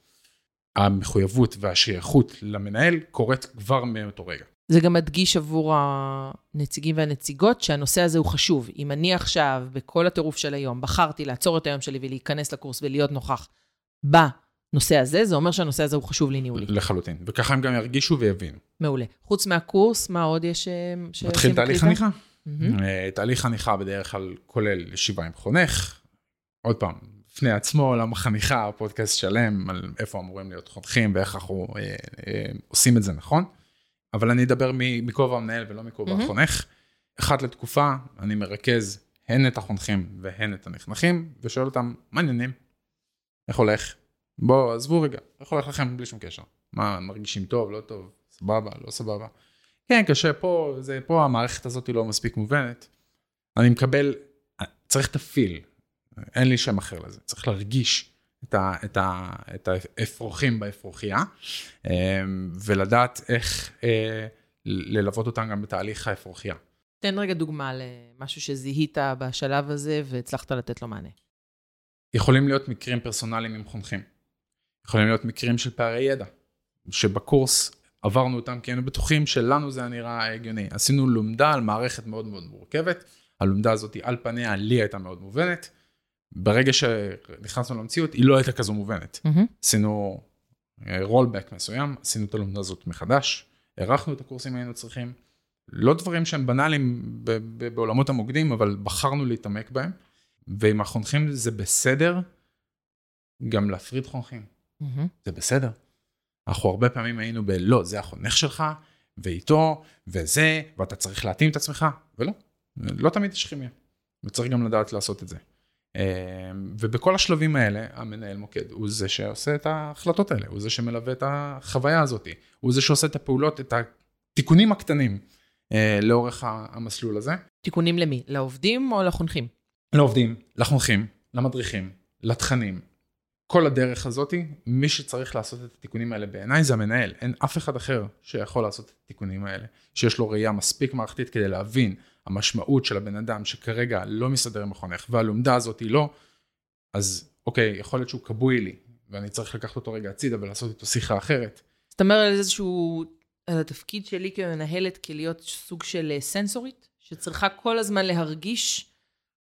המחויבות והשייכות למנהל קורית כבר מאותו רגע. זה גם מדגיש עבור הנציגים והנציגות שהנושא הזה הוא חשוב. אם אני עכשיו, בכל הטירוף של היום, בחרתי לעצור את היום שלי ולהיכנס לקורס ולהיות נוכח בנושא הזה, זה אומר שהנושא הזה הוא חשוב לי ניהולית. לחלוטין. וככה הם גם ירגישו ויבינו. מעולה. חוץ מהקורס, מה עוד יש? אה, שעושים מתחיל תהליך? חניכה. מהמם. אה, תהליך חניכה בדרך כלל כולל ישיבה עם חונך. עוד פעם, בפני עצמו, עולם החניכה, פודקאסט שלם על איפה אמורים להיות חונכים ואיך אנחנו אה, אה, עושים את זה נכון. אבל אני אדבר מכובע המנהל ולא מכובע מהמם. החונך. אחת לתקופה אני מרכז הן את החונכים והן את הנכנחים ושואל אותם, מה העניינים? איך הולך? בואו, עזבו רגע, איך הולך לכם בלי שום קשר? מה, מרגישים טוב, לא טוב, סבבה, לא סבבה? כן, קשה, פה, זה, פה המערכת הזאת היא לא מספיק מובנת. אני מקבל, צריך את הפיל, אין לי שם אחר לזה, צריך להרגיש את, ה, את, ה, את האפרוחים באפרוחיה, אה, ולדעת איך אה, ללוות אותם גם בתהליך האפרוחיה. תן רגע דוגמה למשהו שזיהית בשלב הזה והצלחת לתת לו מענה. יכולים להיות מקרים פרסונליים עם חונכים. יכולים להיות מקרים של פערי ידע, שבקורס עברנו אותם כי היינו בטוחים שלנו זה היה נראה הגיוני. עשינו לומדה על מערכת מאוד מאוד מורכבת, הלומדה הזאת על פניה לי הייתה מאוד מובנת. ברגע שנכנסנו למציאות היא לא הייתה כזו מובנת. Mm-hmm. עשינו רולבק אה, מסוים, עשינו את הלומדה הזאת מחדש, הארכנו את הקורסים היינו צריכים. לא דברים שהם בנאליים בעולמות המוקדים, אבל בחרנו להתעמק בהם. ועם החונכים זה בסדר גם להפריד חונכים. Mm-hmm. זה בסדר. אנחנו הרבה פעמים היינו בלא, זה החונך שלך, ואיתו, וזה, ואתה צריך להתאים את עצמך, ולא, לא תמיד יש כימיה. וצריך גם לדעת לעשות את זה. אמ, ובכל השלבים האלה, המנהל מוקד הוא זה שעושה את ההחלטות האלה, הוא זה שמלווה את החוויה הזאת, הוא זה שעושה את הפעולות, את התיקונים הקטנים אה, לאורך המסלול הזה. תיקונים למי? לעובדים או לחונכים? לעובדים, לחונכים, למדריכים, לתכנים. כל הדרך הזאתי, מי שצריך לעשות את התיקונים האלה בעיניי זה המנהל. אין אף אחד אחר שיכול לעשות את התיקונים האלה, שיש לו ראייה מספיק מערכתית כדי להבין המשמעות של הבן אדם שכרגע לא מסתדר עם החונך, והלומדה הזאת היא לא, אז אוקיי, יכול להיות שהוא כבוי לי, ואני צריך לקחת אותו רגע הצידה ולעשות איתו שיחה אחרת. זאת אומרת איזשהו, על התפקיד שלי כמנהלת, כלהיות סוג של אה, סנסורית, שצריכה כל הזמן להרגיש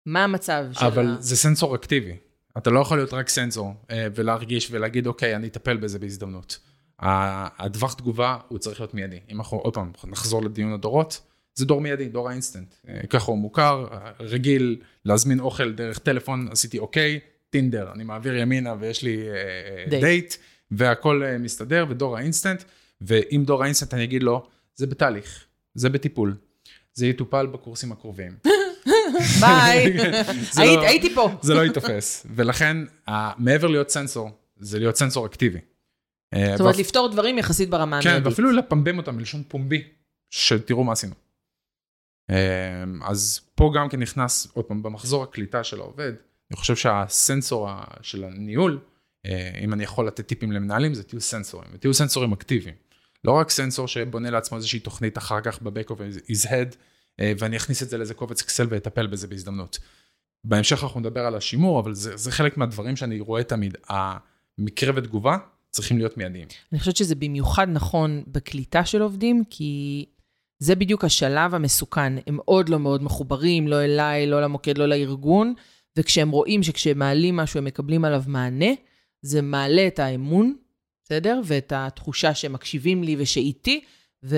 מה המצב של ה... אבל זה סנסור אקטיבי. אתה לא יכול להיות רק סנסור אה, ולהרגיש ולהגיד, אוקיי, אני אטפל בזה בהזדמנות. הטווח תגובה הוא צריך להיות מיידי. אם אנחנו עוד פעם נחזור לדיון הדורות, זה דור מיידי, דור האינסטנט. אה, ככה הוא מוכר, רגיל להזמין אוכל דרך טלפון, עשיתי אוקיי, טינדר, אני מעביר ימינה ויש לי דייט, אה, דייט והכל מסתדר, ודור האינסטנט, ואם דור האינסטנט אני אגיד לו, זה בתהליך, זה בטיפול, זה יטופל בקורסים הקרובים. [LAUGHS] ביי, [LAUGHS] לא- הייתי פה. זה לא ייתפס, ולכן מעבר להיות סנסור, זה להיות סנסור אקטיבי. אה, זאת אומרת, לפתור דברים יחסית ברמה המיידית. כן, ואפילו לפמבם אותם בלשון פומבי, שתראו מה עשינו. אה, אז פה גם כן נכנס, עוד פעם, במחזור הקליטה של העובד, אני חושב שהסנסור של הניהול, אה, אם אני יכול לתת טיפים למנהלים, זה תהיו סנסורים, ותהיו סנסורים אקטיביים. לא רק סנסור שבונה לעצמו איזושהי תוכנית אחר כך ב-back of his אה, ואני אכניס את זה לאיזה קובץ אקסל ואטפל בזה בהזדמנות. בהמשך אנחנו נדבר על השימור, אבל זה, זה חלק מהדברים שאני רואה תמיד. המקרה ותגובה צריכים להיות מיידיים. אני חושבת שזה במיוחד נכון בקליטה של עובדים, כי זה בדיוק השלב המסוכן. הם עוד לא מאוד מחוברים, לא אליי, לא למוקד, לא לארגון, וכשהם רואים שכשהם מעלים משהו הם מקבלים עליו מענה, זה מעלה את האמון, בסדר? ואת התחושה שהם מקשיבים לי ושאיתי, ו...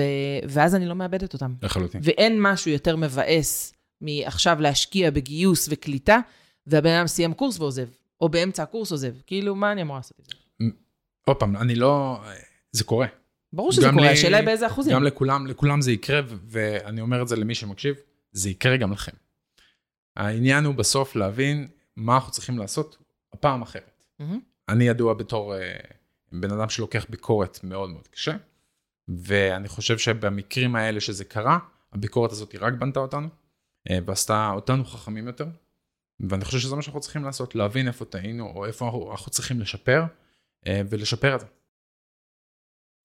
ואז אני לא מאבדת אותם. לחלוטין. ואין משהו יותר מבאס מעכשיו להשקיע בגיוס וקליטה, והבן אדם סיים קורס ועוזב, או באמצע הקורס עוזב. כאילו, מה אני אמורה לעשות את זה? עוד פעם, אני לא... זה קורה. ברור שזה קורה, השאלה היא באיזה אחוזים. גם לכולם, לכולם זה יקרה, ואני אומר את זה למי שמקשיב, זה יקרה גם לכם. העניין הוא בסוף להבין מה אנחנו צריכים לעשות הפעם אחרת. Mm-hmm. אני ידוע בתור uh, בן אדם שלוקח ביקורת מאוד מאוד קשה. ואני חושב שבמקרים האלה שזה קרה, הביקורת הזאת היא רק בנתה אותנו, אה, ועשתה אותנו חכמים יותר, ואני חושב שזה מה שאנחנו צריכים לעשות, להבין איפה טעינו, או איפה אנחנו, אנחנו צריכים לשפר, אה, ולשפר את זה.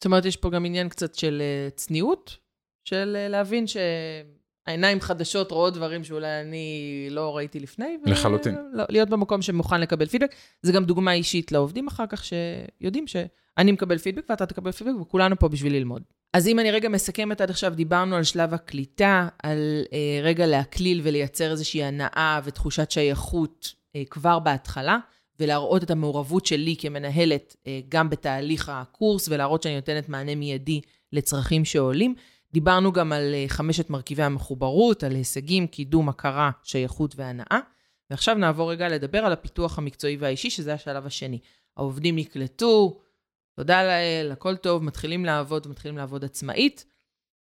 זאת אומרת, יש פה גם עניין קצת של אה, צניעות, של להבין שהעיניים חדשות רואות דברים שאולי אני לא ראיתי לפני. לחלוטין. להיות במקום שמוכן לקבל פידבק. זה גם דוגמה אישית לעובדים אחר כך, שיודעים ש... אני מקבל פידבק ואתה תקבל פידבק, וכולנו פה בשביל ללמוד. אז אם אני רגע מסכמת עד עכשיו, דיברנו על שלב הקליטה, על אה, רגע להקליל ולייצר איזושהי הנאה ותחושת שייכות אה, כבר בהתחלה, ולהראות את המעורבות שלי כמנהלת אה, גם בתהליך הקורס, ולהראות שאני נותנת מענה מיידי לצרכים שעולים. דיברנו גם על אה, חמשת מרכיבי המחוברות, על הישגים, קידום, הכרה, שייכות והנאה. ועכשיו נעבור רגע לדבר על הפיתוח המקצועי והאישי, שזה השלב השני. העובדים נקלטו, תודה לאל, הכל טוב, מתחילים לעבוד, מתחילים לעבוד עצמאית,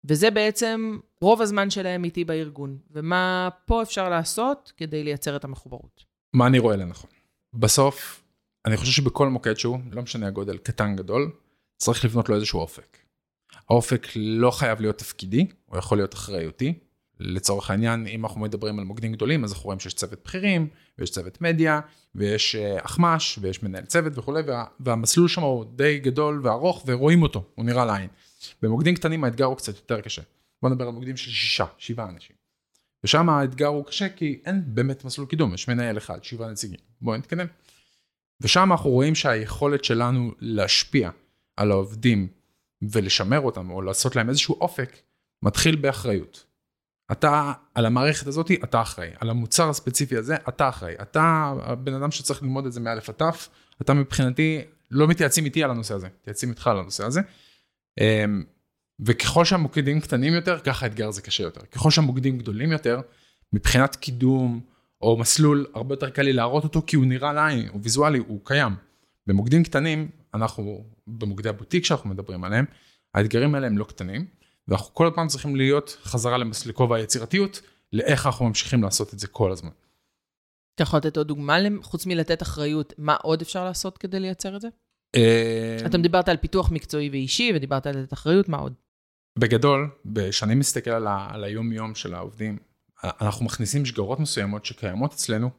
וזה בעצם רוב הזמן שלהם איתי בארגון. ומה פה אפשר לעשות כדי לייצר את המחוברות? מה אני רואה לנכון? בסוף, אני חושב שבכל מוקד שהוא, לא משנה הגודל, קטן גדול, צריך לבנות לו איזשהו אופק. האופק לא חייב להיות תפקידי, הוא יכול להיות אחריותי, לצורך העניין, אם אנחנו מדברים על מוקדים גדולים, אז אנחנו רואים שיש צוות בכירים, ויש צוות מדיה, ויש אה, אחמ"ש, ויש מנהל צוות וכולי, וה, והמסלול שם הוא די גדול וארוך, ורואים אותו, הוא נראה לעין. במוקדים קטנים האתגר הוא קצת יותר קשה. בוא נדבר על מוקדים של שישה, שבעה אנשים. ושם האתגר הוא קשה כי אין באמת מסלול קידום, יש מנהל אחד, שבעה נציגים. בואו נתקדם. ושם אנחנו רואים שהיכולת שלנו להשפיע על העובדים ולשמר אותם, או לעשות להם איזשהו אופק, מתחיל באחריות. אתה, על המערכת הזאת, אתה אחראי. על המוצר הספציפי הזה, אתה אחראי. אתה הבן אדם שצריך ללמוד את זה מאלף עד תף. אתה מבחינתי, לא מתייעצים איתי על הנושא הזה, מתייעצים איתך על הנושא הזה. וככל שהמוקדים קטנים יותר, ככה האתגר הזה קשה יותר. ככל שהמוקדים גדולים יותר, מבחינת קידום או מסלול, הרבה יותר קל לי להראות אותו, כי הוא נראה לעין, הוא ויזואלי, הוא קיים. במוקדים קטנים, אנחנו, במוקדי הבוטיק שאנחנו מדברים עליהם, האתגרים האלה הם לא קטנים. ואנחנו כל הזמן צריכים להיות חזרה לכובע היצירתיות, לאיך אנחנו ממשיכים לעשות את זה כל הזמן. אתה יכול לתת עוד דוגמה, חוץ מלתת אחריות, מה עוד אפשר לעשות כדי לייצר את זה? אה, אתה דיברת על פיתוח מקצועי ואישי, ודיברת על לתת אחריות, מה עוד? בגדול, כשאני מסתכל על, ה- על היום-יום של העובדים, אנחנו מכניסים שגרות מסוימות שקיימות אצלנו,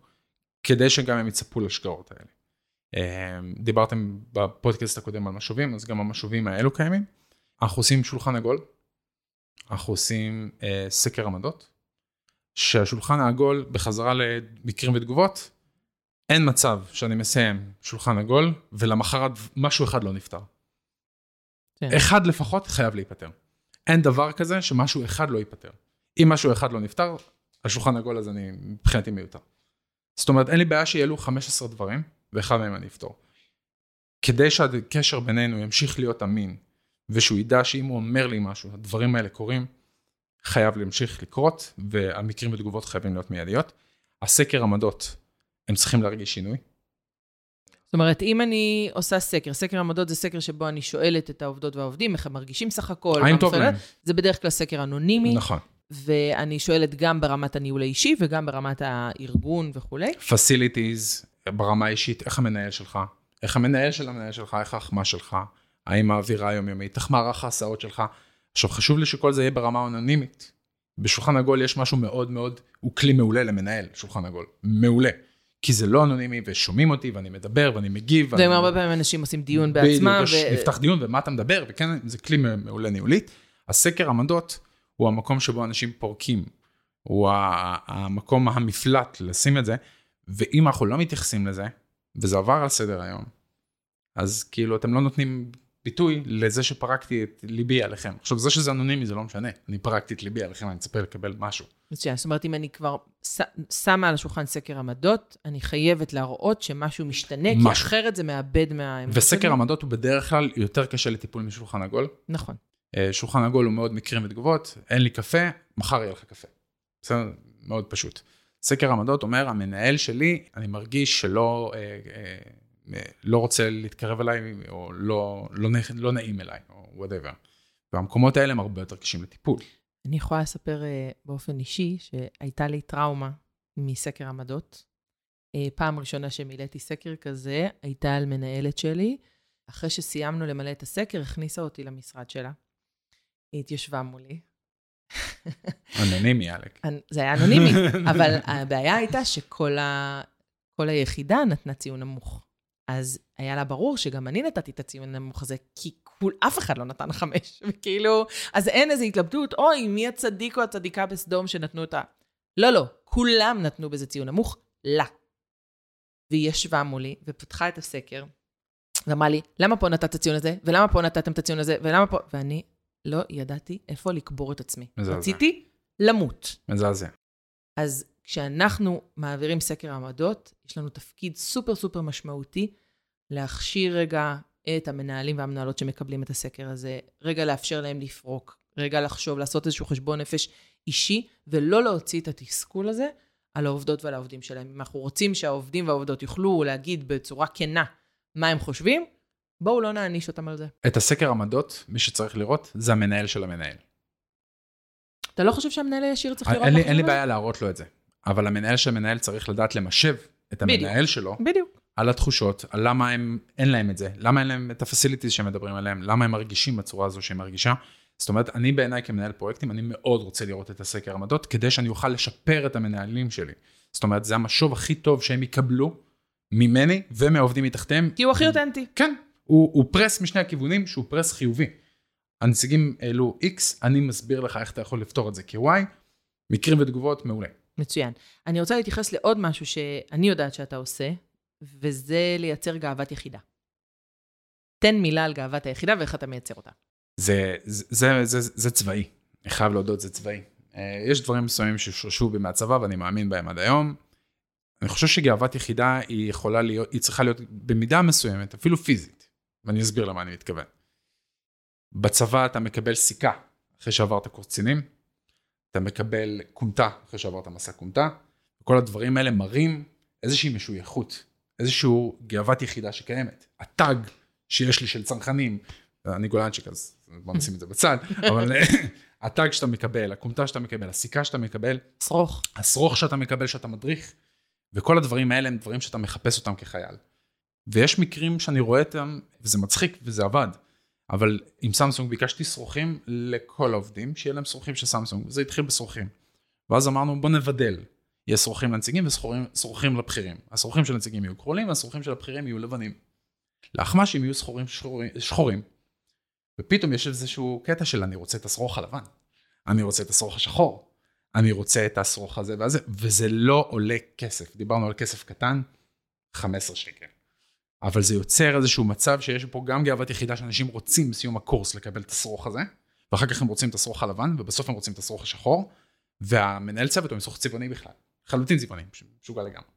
כדי שגם הם יצפו לשגרות האלה. אה, דיברתם בפודקאסט הקודם על משובים, אז גם המשובים האלו קיימים. אנחנו עושים שולחן עגול, אנחנו עושים אה, סקר עמדות, שהשולחן העגול בחזרה למקרים ותגובות, אין מצב שאני מסיים שולחן עגול ולמחרת משהו אחד לא נפתר. כן. אחד לפחות חייב להיפתר. אין דבר כזה שמשהו אחד לא ייפתר. אם משהו אחד לא נפתר, השולחן העגול הזה אני מבחינתי מיותר. זאת אומרת, אין לי בעיה שיהיה לו 15 דברים, ואחד מהם אני אפתור. כדי שהקשר בינינו ימשיך להיות אמין, ושהוא ידע שאם הוא אומר לי משהו, הדברים האלה קורים, חייב להמשיך לקרות, והמקרים ותגובות חייבים להיות מיידיות. הסקר עמדות, הם צריכים להרגיש שינוי. זאת אומרת, אם אני עושה סקר, סקר עמדות זה סקר שבו אני שואלת את העובדות והעובדים, איך הם מרגישים סך הכל. האם טוב להם. זה בדרך כלל סקר אנונימי, נכון. ואני שואלת גם ברמת הניהול האישי וגם ברמת הארגון וכולי. facilities, ברמה האישית, איך המנהל שלך, איך המנהל של המנהל שלך, איך האחמה שלך, האם האווירה היומיומית, איך מערך ההסעות שלך. עכשיו, חשוב לי שכל זה יהיה ברמה אנונימית. בשולחן עגול יש משהו מאוד מאוד, הוא כלי מעולה למנהל, שולחן עגול. מעולה. כי זה לא אנונימי, ושומעים אותי, ואני מדבר, ואני מגיב. ואני... והרבה פעמים אנשים עושים דיון בעצמם. בדיוק, יש- נפתח דיון ומה אתה מדבר, וכן, זה כלי מעולה ניהולית. הסקר עמדות הוא המקום שבו אנשים פורקים, הוא המקום המפלט לשים את זה, ואם אנחנו לא מתייחסים לזה, וזה עבר על סדר היום, אז כאילו אתם לא נותנים ביטוי לזה שפרקתי את ליבי עליכם. עכשיו, זה שזה אנונימי זה לא משנה, אני פרקתי את ליבי עליכם, אני מצפה לקבל משהו. מצוין. זאת אומרת, אם אני כבר ש- שמה על השולחן סקר עמדות, אני חייבת להראות שמשהו משתנה, כי משהו. אחרת זה מאבד מה... וסקר עמדות הוא בדרך כלל יותר קשה לטיפול משולחן עגול. נכון. אה, שולחן עגול הוא מאוד מקרים ותגובות, אין לי קפה, מחר יהיה לך קפה. בסדר? מאוד פשוט. סקר עמדות אומר, המנהל שלי, אני מרגיש שלא אה, אה, לא רוצה להתקרב אליי, או לא, לא, לא נעים אליי, או whatever. והמקומות האלה הם הרבה יותר קשים לטיפול. אני יכולה לספר uh, באופן אישי שהייתה לי טראומה מסקר עמדות. Uh, פעם ראשונה שמילאתי סקר כזה הייתה על מנהלת שלי. אחרי שסיימנו למלא את הסקר, הכניסה אותי למשרד שלה. היא התיישבה מולי. אנונימי, עלק. אני- זה היה אנונימי, [LAUGHS] אבל הבעיה הייתה שכל ה... כל היחידה נתנה ציון נמוך. אז היה לה ברור שגם אני נתתי את הציון הנמוך הזה, כי כול, אף אחד לא נתן חמש. [LAUGHS] וכאילו, אז אין איזו התלבטות, אוי, מי הצדיק או הצדיקה בסדום שנתנו את ה... לא, לא, כולם נתנו בזה ציון נמוך, לה. והיא ישבה מולי ופתחה את הסקר, ואמרה לי, למה פה נתת את הציון הזה, ולמה פה נתתם את הציון הזה, ולמה פה... ואני לא ידעתי איפה לקבור את עצמי. מזעזע. רציתי למות. מזעזע. אז כשאנחנו מעבירים סקר עמדות, יש לנו תפקיד סופר סופר משמעותי להכשיר רגע את המנהלים והמנהלות שמקבלים את הסקר הזה, רגע לאפשר להם לפרוק, רגע לחשוב, לעשות איזשהו חשבון נפש אישי, ולא להוציא את התסכול הזה על העובדות ועל העובדים שלהם. אם אנחנו רוצים שהעובדים והעובדות יוכלו להגיד בצורה כנה מה הם חושבים, בואו לא נעניש אותם על זה. את הסקר עמדות, מי שצריך לראות, זה המנהל של המנהל. אתה לא חושב שהמנהל הישיר צריך לראות אין לי, אין לי בעיה להראות לו את זה, אבל המנהל של המנהל צריך לדעת למשב את בדיוק. המנהל שלו זה? בדיוק. על התחושות, על למה הם, אין להם את זה, למה אין להם את הפסיליטיז שהם מדברים עליהם, למה הם מרגישים בצורה הזו שהם מרגישה, זאת אומרת, אני בעיניי כמנהל פרויקטים, אני מאוד רוצה לראות את הסקר עמדות, כדי שאני אוכל לשפר את המנהלים שלי. זאת אומרת, זה המשוב הכי טוב שהם יקבלו ממני ומהעובדים מתחתיהם. כי הוא הכי אותנטי. כן, הוא, הוא פרס משני הכיוונים שהוא פרס חיובי. הנציגים העלו X, אני מסביר לך איך אתה יכול לפתור את זה כ-Y, מקרים ותגובות, מעולה. מצוין. אני רוצה להתייחס לעוד משהו שאני יודעת שאתה עושה, וזה לייצר גאוות יחידה. תן מילה על גאוות היחידה ואיך אתה מייצר אותה. זה, זה, זה, זה, זה צבאי, אני חייב להודות, זה צבאי. אה, יש דברים מסוימים ששורשו בי מהצבא ואני מאמין בהם עד היום. אני חושב שגאוות יחידה היא יכולה להיות, היא צריכה להיות במידה מסוימת, אפילו פיזית, ואני אסביר למה אני מתכוון. בצבא אתה מקבל סיכה אחרי שעברת קורס קצינים, אתה מקבל כומתה אחרי שעברת מסע כומתה, וכל הדברים האלה מראים איזושהי משויכות, איזושהי גאוות יחידה שקיימת. הטאג שיש לי של צנחנים, אני גולנצ'יק אז בוא נשים את זה בצד, אבל [LAUGHS] הטאג שאתה מקבל, הכומתה שאתה מקבל, הסיכה שאתה מקבל, שרוך. השרוך שאתה מקבל שאתה מדריך, וכל הדברים האלה הם דברים שאתה מחפש אותם כחייל. ויש מקרים שאני רואה אותם, וזה מצחיק וזה עבד, אבל עם סמסונג ביקשתי שרוכים לכל העובדים, שיהיה להם שרוכים של סמסונג, וזה התחיל בשרוכים. ואז אמרנו בוא נבדל, יהיה שרוכים לנציגים ושרוכים לבכירים. השרוכים של הנציגים יהיו כחולים והשרוכים של הבכירים יהיו לבנים. לאחמ"שים יהיו שחורים שחורים, שחורים. ופתאום יש איזשהו קטע של אני רוצה את השרוך הלבן, אני רוצה את השרוך השחור, אני רוצה את השרוך הזה והזה, וזה לא עולה כסף. דיברנו על כסף קטן, 15 שקל. אבל זה יוצר איזשהו מצב שיש פה גם גאוות יחידה שאנשים רוצים בסיום הקורס לקבל את השרוך הזה, ואחר כך הם רוצים את השרוך הלבן, ובסוף הם רוצים את השרוך השחור, והמנהל צוות הוא עם שרוך צבעוני בכלל, חלוטין צבעוני, משוגע לגמרי.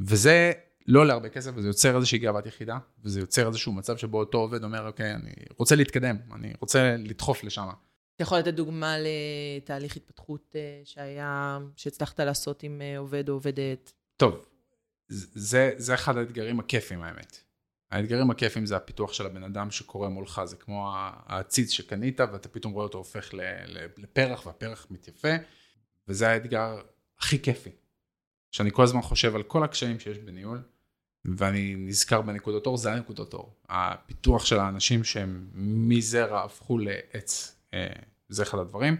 וזה לא עולה הרבה כסף, וזה יוצר איזושהי גאוות יחידה, וזה יוצר איזשהו מצב שבו אותו עובד אומר, אוקיי, אני רוצה להתקדם, אני רוצה לדחוף לשם. אתה יכול לתת דוגמה לתהליך התפתחות אה, שהיה, שהצלחת לעשות עם אה, עובד או עובדת? טוב, זה, זה אחד האתגרים הכיפים האמת. האתגרים הכיפים זה הפיתוח של הבן אדם שקורה מולך, זה כמו העציץ שקנית ואתה פתאום רואה אותו הופך לפרח והפרח מתייפה, וזה האתגר הכי כיפי. שאני כל הזמן חושב על כל הקשיים שיש בניהול, ואני נזכר בנקודות אור, זה הנקודות אור. הפיתוח של האנשים שהם מזרע הפכו לעץ, אה, זה אחד הדברים.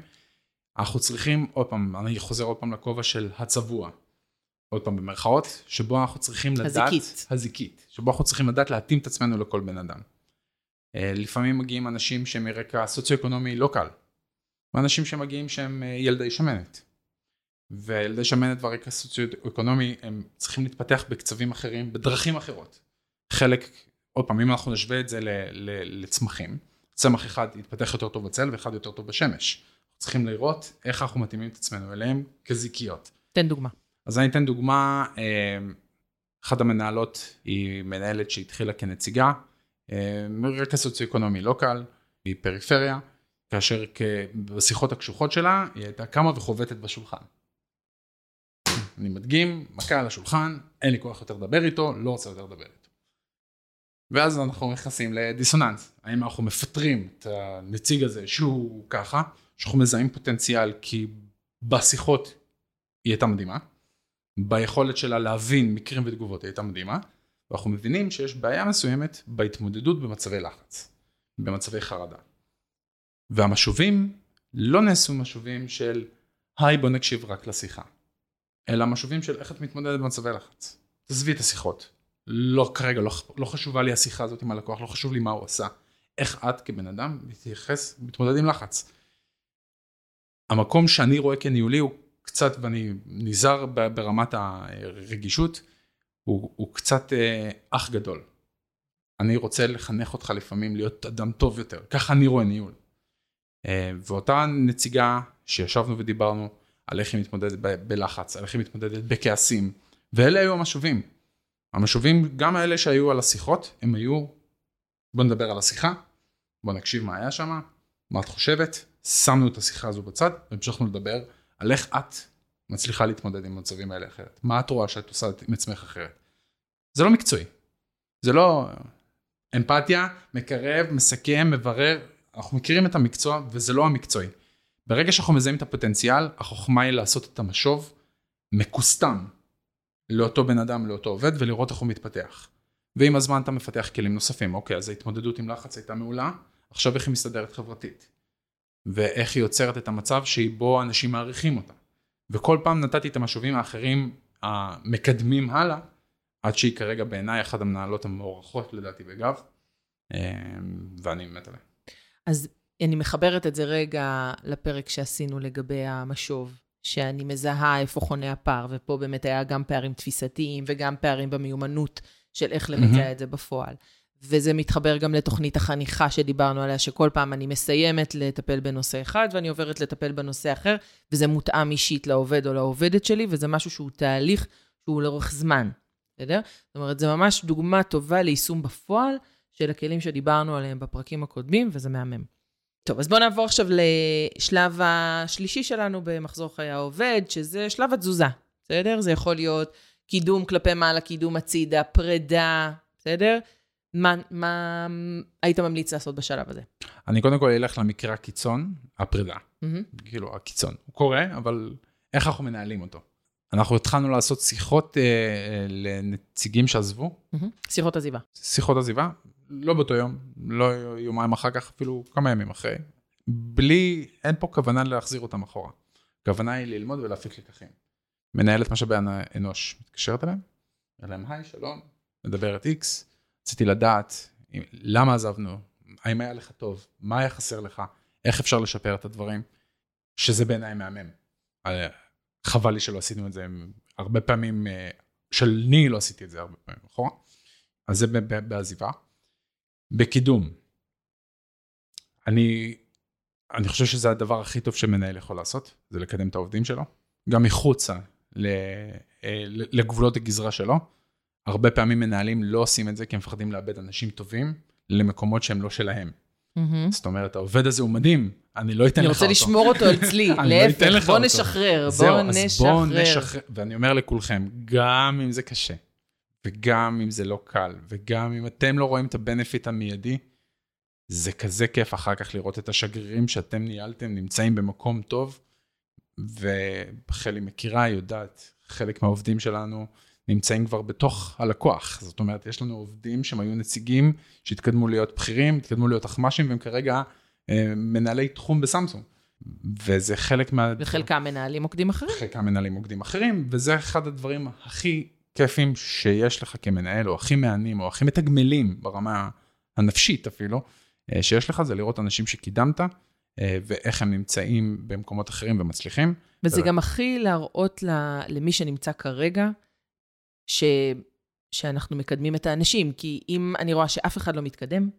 אנחנו צריכים, עוד פעם, אני חוזר עוד פעם לכובע של הצבוע. עוד פעם במרכאות, שבו אנחנו צריכים לדעת... הזיקית. הזיקית. שבו אנחנו צריכים לדעת להתאים את עצמנו לכל בן אדם. אה, לפעמים מגיעים אנשים שהם מרקע סוציו-אקונומי לא קל. ואנשים שמגיעים שהם אה, ילדי שמנת. וילדי שמנת והרקע סוציו-אקונומי הם צריכים להתפתח בקצבים אחרים, בדרכים אחרות. חלק, עוד פעם, אם אנחנו נשווה את זה לצמחים, צמח אחד יתפתח יותר טוב בצל ואחד יותר טוב בשמש. צריכים לראות איך אנחנו מתאימים את עצמנו אליהם כזיקיות. תן דוגמה. אז אני אתן דוגמה, אה, אחת המנהלות היא מנהלת שהתחילה כנציגה, אה, מרקע סוציו-אקונומי לא קל, היא פריפריה, כאשר בשיחות הקשוחות שלה היא הייתה קמה וחובטת בשולחן. [CLEARS THROAT] אני מדגים, מכה על השולחן, אין לי כוח יותר לדבר איתו, לא רוצה יותר לדבר איתו. ואז אנחנו נכנסים לדיסוננס, האם אנחנו מפטרים את הנציג הזה שהוא ככה, שאנחנו מזהים פוטנציאל כי בשיחות היא הייתה מדהימה, ביכולת שלה להבין מקרים ותגובות היא הייתה מדהימה, ואנחנו מבינים שיש בעיה מסוימת בהתמודדות במצבי לחץ, במצבי חרדה. והמשובים לא נעשו משובים של היי בוא נקשיב רק לשיחה, אלא משובים של איך את מתמודדת במצבי לחץ. תעזבי את השיחות. לא כרגע, לא, לא חשובה לי השיחה הזאת עם הלקוח, לא חשוב לי מה הוא עשה. איך את כבן אדם מתייחס, מתמודד עם לחץ. המקום שאני רואה כניהולי הוא קצת, ואני נזהר ברמת הרגישות, הוא, הוא קצת אה, אח גדול. אני רוצה לחנך אותך לפעמים להיות אדם טוב יותר, ככה אני רואה ניהול. אה, ואותה נציגה שישבנו ודיברנו על איך היא מתמודדת ב- בלחץ, על איך היא מתמודדת בכעסים, ואלה היו המשובים. המשובים, גם האלה שהיו על השיחות, הם היו, בוא נדבר על השיחה, בוא נקשיב מה היה שם, מה את חושבת, שמנו את השיחה הזו בצד, והמשכנו לדבר על איך את מצליחה להתמודד עם מצבים האלה אחרת. מה את רואה שאת עושה עם עצמך אחרת? זה לא מקצועי. זה לא אמפתיה, מקרב, מסכם, מברר. אנחנו מכירים את המקצוע וזה לא המקצועי. ברגע שאנחנו מזהים את הפוטנציאל, החוכמה היא לעשות את המשוב מקוסטם לאותו בן אדם, לאותו עובד, ולראות איך הוא מתפתח. ועם הזמן אתה מפתח כלים נוספים. אוקיי, אז ההתמודדות עם לחץ הייתה מעולה, עכשיו איך היא מסתדרת חברתית. ואיך היא יוצרת את המצב שבו אנשים מעריכים אותה. וכל פעם נתתי את המשובים האחרים המקדמים הלאה, עד שהיא כרגע בעיניי אחת המנהלות המוערכות לדעתי בגב, אה, ואני מת עליה. אז אני מחברת את זה רגע לפרק שעשינו לגבי המשוב, שאני מזהה איפה חונה הפער, ופה באמת היה גם פערים תפיסתיים וגם פערים במיומנות של איך לבצע את זה בפועל. וזה מתחבר גם לתוכנית החניכה שדיברנו עליה, שכל פעם אני מסיימת לטפל בנושא אחד ואני עוברת לטפל בנושא אחר, וזה מותאם אישית לעובד או לעובדת שלי, וזה משהו שהוא תהליך שהוא לאורך זמן, בסדר? זאת אומרת, זה ממש דוגמה טובה ליישום בפועל של הכלים שדיברנו עליהם בפרקים הקודמים, וזה מהמם. טוב, אז בואו נעבור עכשיו לשלב השלישי שלנו במחזור חיי העובד, שזה שלב התזוזה, בסדר? זה יכול להיות קידום כלפי מעלה, קידום הצידה, פרידה, בסדר? מה, מה היית ממליץ לעשות בשלב הזה? אני קודם כל אלך למקרה הקיצון, הפרידה. Mm-hmm. כאילו, הקיצון. הוא קורה, אבל איך אנחנו מנהלים אותו? אנחנו התחלנו לעשות שיחות אה, אה, לנציגים שעזבו, Mm-hmm. שיחות עזיבה. שיחות עזיבה, לא באותו יום, לא יומיים אחר כך, אפילו כמה ימים אחרי. בלי, אין פה כוונה להחזיר אותם אחורה. הכוונה היא ללמוד ולהפיק לקחים. מנהלת משאבי האנוש מתקשרת אליהם, להם, היי, שלום, מדברת איקס, רציתי לדעת למה עזבנו, האם היה לך טוב, מה היה חסר לך, איך אפשר לשפר את הדברים, שזה בעיניי מהמם. אה, חבל לי שלא עשינו את זה הרבה פעמים, אה, שאני לא עשיתי את זה הרבה פעמים, נכון? אז זה בעזיבה. בקידום, אני, אני חושב שזה הדבר הכי טוב שמנהל יכול לעשות, זה לקדם את העובדים שלו, גם מחוצה אה, לגבולות הגזרה שלו. הרבה פעמים מנהלים לא עושים את זה כי הם מפחדים לאבד אנשים טובים למקומות שהם לא שלהם. Mm-hmm. זאת אומרת, העובד הזה הוא מדהים, אני לא אתן אני לך אותו. רוצה לשמור אותו [LAUGHS] אצלי, אני לא להפך, בוא אותו. נשחרר, זהו, בוא אז נשחרר. בואו נשחרר. ואני אומר לכולכם, גם אם זה קשה, וגם אם זה לא קל, וגם אם אתם לא רואים את הבנפיט המיידי, זה כזה כיף אחר כך לראות את השגרירים שאתם ניהלתם נמצאים במקום טוב, וחלי מכירה, יודעת, חלק מהעובדים שלנו נמצאים כבר בתוך הלקוח. זאת אומרת, יש לנו עובדים שהם היו נציגים שהתקדמו להיות בכירים, התקדמו להיות אחמ"שים, והם כרגע אה, מנהלי תחום בסמסונג. וזה חלק מה... וחלקם מנהלים מוקדים אחרים. חלקם מנהלים מוקדים אחרים, וזה אחד הדברים הכי כיפים שיש לך כמנהל, או הכי מהנים, או הכי מתגמלים ברמה הנפשית אפילו, אה, שיש לך, זה לראות אנשים שקידמת, אה, ואיך הם נמצאים במקומות אחרים ומצליחים. וזה בסדר. גם הכי להראות למי שנמצא כרגע, ש... שאנחנו מקדמים את האנשים. כי אם אני רואה שאף אחד לא מתקדם,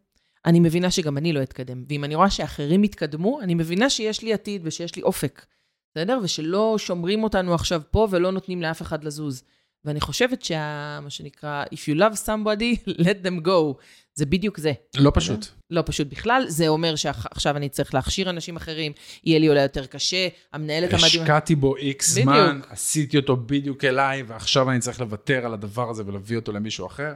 אני מבינה שגם אני לא אתקדם. ואם אני רואה שאחרים יתקדמו, אני מבינה שיש לי עתיד ושיש לי אופק, בסדר? ושלא שומרים אותנו עכשיו פה ולא נותנים לאף אחד לזוז. ואני חושבת שה... מה שנקרא, If you love somebody, [LAUGHS] let them go. זה בדיוק זה. לא פשוט. לא פשוט בכלל, זה אומר שעכשיו אני צריך להכשיר אנשים אחרים, יהיה לי אולי יותר קשה, המנהלת המדהימה... השקעתי בו איקס. זמן, עשיתי אותו בדיוק אליי, ועכשיו אני צריך לוותר על הדבר הזה ולהביא אותו למישהו אחר.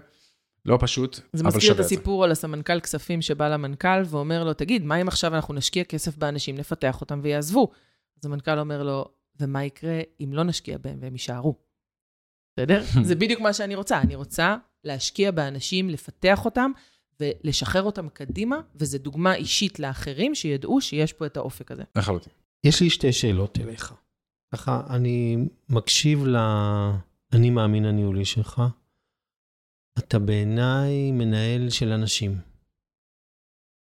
לא פשוט, זה אבל מזכיר את שווה הסיפור על הסמנכ"ל כספים שבא למנכ"ל ואומר לו, תגיד, מה אם עכשיו אנחנו נשקיע כסף באנשים, נפתח אותם ויעזבו? אז המנכ"ל אומר לו, ומה יקרה אם לא נשקיע בהם והם יישארו? בסדר? [LAUGHS] זה בדיוק מה שאני רוצה. אני רוצה להשקיע באנשים, לפתח אותם ולשחרר אותם קדימה, וזו דוגמה אישית לאחרים שידעו שיש פה את האופק הזה. לחלוטין. יש לי שתי שאלות אליך. ככה, אני מקשיב לאני מאמין הניהולי שלך. אתה בעיניי מנהל של אנשים.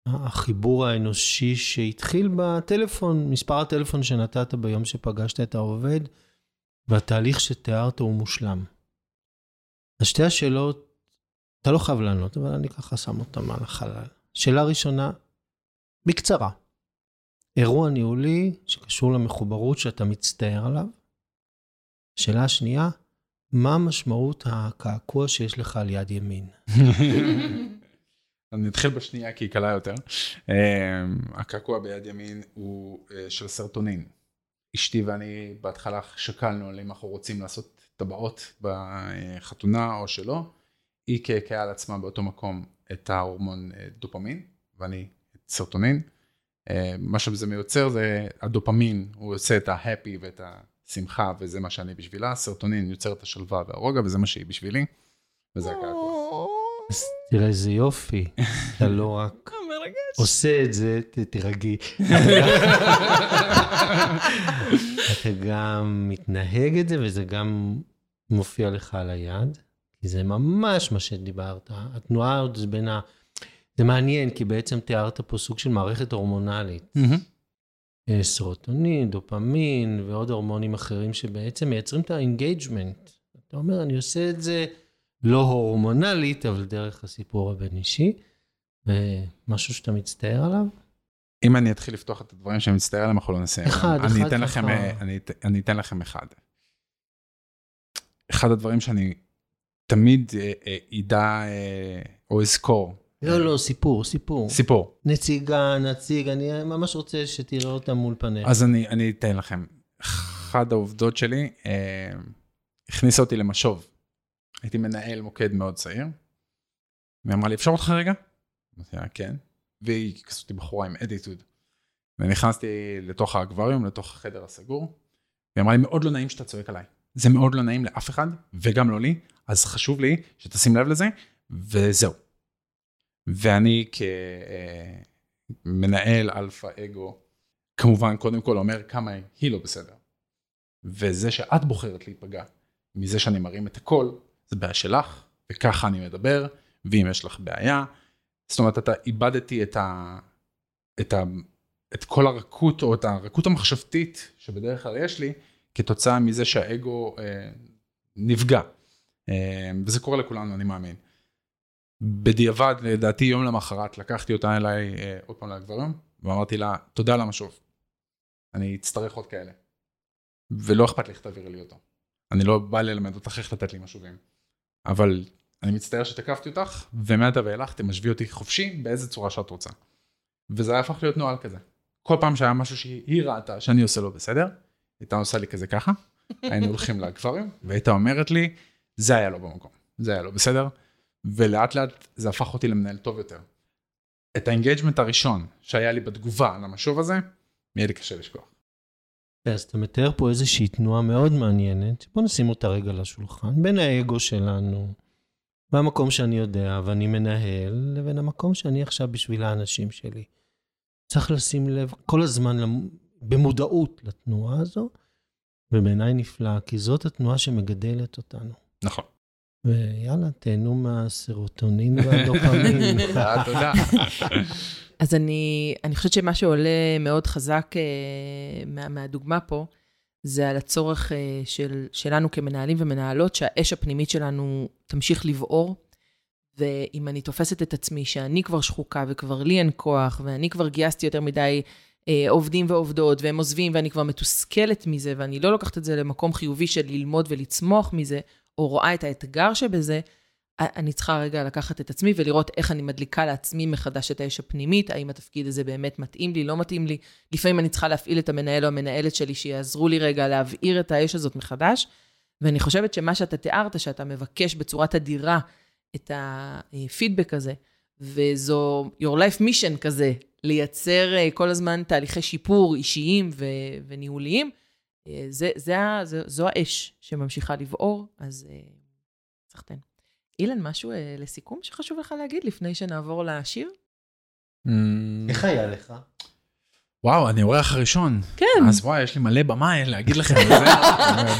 החיבור האנושי שהתחיל בטלפון, מספר הטלפון שנתת ביום שפגשת את העובד, והתהליך שתיארת הוא מושלם. אז שתי השאלות, אתה לא חייב לענות, אבל אני ככה שם אותן על החלל. שאלה ראשונה, בקצרה. אירוע ניהולי שקשור למחוברות שאתה מצטער עליו. שאלה השנייה, מה משמעות הקעקוע שיש לך על יד ימין? אני אתחיל בשנייה כי היא קלה יותר. אה, הקעקוע ביד ימין הוא אה, של סרטונין. אשתי ואני בהתחלה שקלנו על אם אנחנו רוצים לעשות טבעות בחתונה או שלא. היא קעקעה על עצמה באותו מקום את ההורמון אה, דופמין ואני את סרטונין. אה, מה שזה מיוצר זה הדופמין, הוא עושה את ההפי ואת השמחה וזה מה שאני בשבילה, סרטונין יוצר את השלווה והרוגע וזה מה שהיא בשבילי. וזה הקעקוע. אז תראה איזה יופי, אתה לא רק... [LAUGHS] אומר עושה את זה, תירגעי. [LAUGHS] אתה גם מתנהג את זה, וזה גם מופיע לך על היד, כי זה ממש מה שדיברת. התנועה עוד זה בין ה... זה מעניין, כי בעצם תיארת פה סוג של מערכת הורמונלית. אה, סרוטונין, דופמין ועוד הורמונים אחרים שבעצם מייצרים את ה engagement. אתה אומר, אני עושה את זה לא הורמונלית, אבל דרך הסיפור הבין-אישי, ומשהו שאתה מצטער עליו? אם אני אתחיל לפתוח את הדברים שאני מצטער עליהם, אנחנו לא נסיים. אחד, אני אחד אתן לכם, ככה. אה, אני, אני אתן לכם אחד. אחד הדברים שאני תמיד אה, אה, אדע אה, או אזכור. לא, לא, סיפור, סיפור. סיפור. נציגה, נציג, אני ממש רוצה שתראה אותה מול פניך. אז אני, אני אתן לכם. אחת העובדות שלי אה, הכניסה אותי למשוב. הייתי מנהל מוקד מאוד צעיר. והיא אמרה לי, אפשר אותך רגע? אמרתי לה, כן. והיא כזאת בחורה עם אדיטוד. ונכנסתי לתוך האקווריום, לתוך החדר הסגור. והיא אמרה לי, מאוד לא נעים שאתה צועק עליי. זה מאוד לא נעים לאף אחד, וגם לא לי, אז חשוב לי שתשים לב לזה, וזהו. ואני כמנהל אלפא אגו, כמובן, קודם כל אומר כמה היא לא בסדר. וזה שאת בוחרת להיפגע מזה שאני מרים את הקול, זה בעיה שלך, וככה אני מדבר, ואם יש לך בעיה, זאת אומרת, אתה איבדתי את, ה, את, ה, את כל הרכות, או את הרכות המחשבתית שבדרך כלל יש לי, כתוצאה מזה שהאגו אה, נפגע. אה, וזה קורה לכולנו, אני מאמין. בדיעבד, לדעתי יום למחרת, לקחתי אותה אליי אה, עוד פעם לגברים, ואמרתי לה, תודה על המשוב. אני אצטרך עוד כאלה. ולא אכפת לי איך תעבירי לי אותו. אני לא בא ללמד אותך איך לתת לי משובים. אבל אני מצטער שתקפתי אותך, ומעתה ואילך תמשבי אותי חופשי באיזה צורה שאת רוצה. וזה היה הפך להיות נוהל כזה. כל פעם שהיה משהו שהיא ראתה שאני עושה לא בסדר, הייתה עושה לי כזה ככה, [LAUGHS] היינו הולכים לאקווריום, והייתה אומרת לי, זה היה לא במקום, זה היה לא בסדר, ולאט לאט זה הפך אותי למנהל טוב יותר. את ה engagement הראשון שהיה לי בתגובה למשוב הזה, יהיה לי קשה לשכוח. אז אתה מתאר פה איזושהי תנועה מאוד מעניינת, בוא נשים אותה רגע לשולחן, בין האגו שלנו, והמקום שאני יודע ואני מנהל, לבין המקום שאני עכשיו בשביל האנשים שלי. צריך לשים לב כל הזמן למ- במודעות לתנועה הזו, ובעיניי נפלא, כי זאת התנועה שמגדלת אותנו. נכון. ויאללה, תהנו מהסרוטונין והדופמין. תודה, [LAUGHS] תודה. אז אני, אני חושבת שמה שעולה מאוד חזק אה, מה, מהדוגמה פה, זה על הצורך אה, של, שלנו כמנהלים ומנהלות, שהאש הפנימית שלנו תמשיך לבעור. ואם אני תופסת את עצמי שאני כבר שחוקה וכבר לי אין כוח, ואני כבר גייסתי יותר מדי אה, עובדים ועובדות, והם עוזבים, ואני כבר מתוסכלת מזה, ואני לא לוקחת את זה למקום חיובי של ללמוד ולצמוח מזה, או רואה את האתגר שבזה, אני צריכה רגע לקחת את עצמי ולראות איך אני מדליקה לעצמי מחדש את האש הפנימית, האם התפקיד הזה באמת מתאים לי, לא מתאים לי. לפעמים אני צריכה להפעיל את המנהל או המנהלת שלי שיעזרו לי רגע להבעיר את האש הזאת מחדש. ואני חושבת שמה שאתה תיארת, שאתה מבקש בצורה תדירה את הפידבק הזה, וזו your life mission כזה, לייצר אה, כל הזמן תהליכי שיפור אישיים ו- וניהוליים, אה, זה, זה, זה, זו האש שממשיכה לבעור, אז אה, סחטיין. אילן, משהו אה, לסיכום שחשוב לך להגיד לפני שנעבור לשיר? איך היה לך? וואו, אני אורח הראשון. כן. אז וואי, יש לי מלא במה להגיד לכם את זה.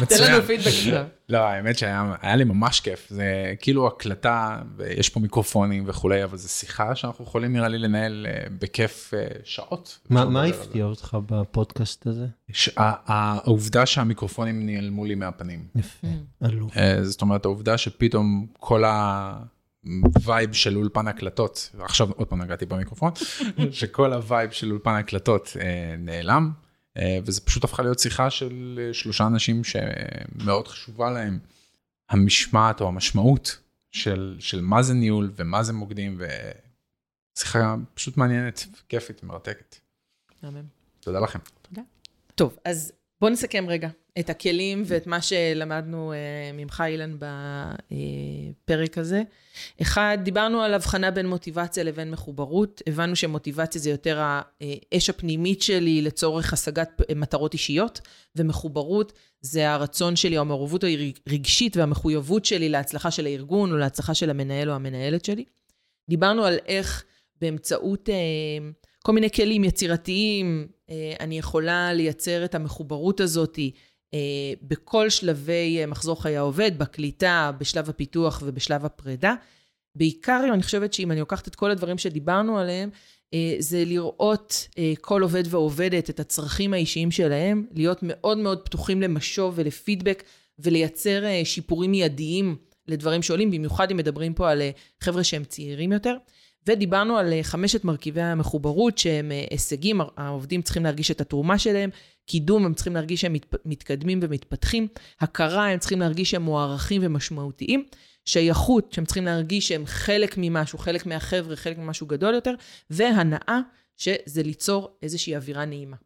[LAUGHS] תן. לנו פידבק עכשיו. לא, האמת שהיה היה לי ממש כיף. זה כאילו הקלטה, ויש פה מיקרופונים וכולי, אבל זו שיחה שאנחנו יכולים נראה לי לנהל אה, בכיף אה, שעות. מה. הפתיע אותך בפודקאסט הזה? ה- העובדה שהמיקרופונים נעלמו לי מהפנים. יפה, Mm. אלוף. אה, זאת אומרת, העובדה שפתאום כל ה vibe של אולפן הקלטות, ועכשיו עוד פעם נגעתי במיקרופון, [LAUGHS] שכל ה vibe של אולפן הקלטות אה, נעלם, אה, וזה פשוט הפכה להיות שיחה של אה, שלושה אנשים שמאוד חשובה להם המשמעת או המשמעות של, של מה זה ניהול ומה זה מוקדים, ושיחה פשוט מעניינת, כיפית, מרתקת. תודה לכם. טוב, אז בוא נסכם רגע את הכלים ואת מה שלמדנו אה, ממך, אילן, בפרק הזה. אחד, דיברנו על הבחנה בין מוטיבציה לבין מחוברות. הבנו שמוטיבציה זה יותר האש הפנימית שלי לצורך השגת מטרות אישיות, ומחוברות זה הרצון שלי, המעורבות הרגשית והמחויבות שלי להצלחה של הארגון, או להצלחה של המנהל או המנהלת שלי. דיברנו על איך באמצעות אה, כל מיני כלים יצירתיים, אה, אני יכולה לייצר את המחוברות הזאת אה, בכל שלבי אה, מחזור חיי העובד, בקליטה, בשלב הפיתוח ובשלב הפרידה. בעיקר, אני חושבת שאם אני לוקחת את כל הדברים שדיברנו עליהם, אה, זה לראות אה, כל עובד ועובדת את הצרכים האישיים שלהם, להיות מאוד מאוד פתוחים למשוב ולפידבק ולייצר אה, שיפורים מיידיים לדברים שעולים, במיוחד אם מדברים פה על חבר'ה שהם צעירים יותר. ודיברנו על חמשת מרכיבי המחוברות שהם הישגים, העובדים צריכים להרגיש את התרומה שלהם, קידום, הם צריכים להרגיש שהם מתקדמים ומתפתחים, הכרה, הם צריכים להרגיש שהם מוערכים ומשמעותיים, שייכות, שהם צריכים להרגיש שהם חלק ממשהו, חלק מהחבר'ה, חלק ממשהו גדול יותר, והנאה, שזה ליצור איזושהי אווירה נעימה.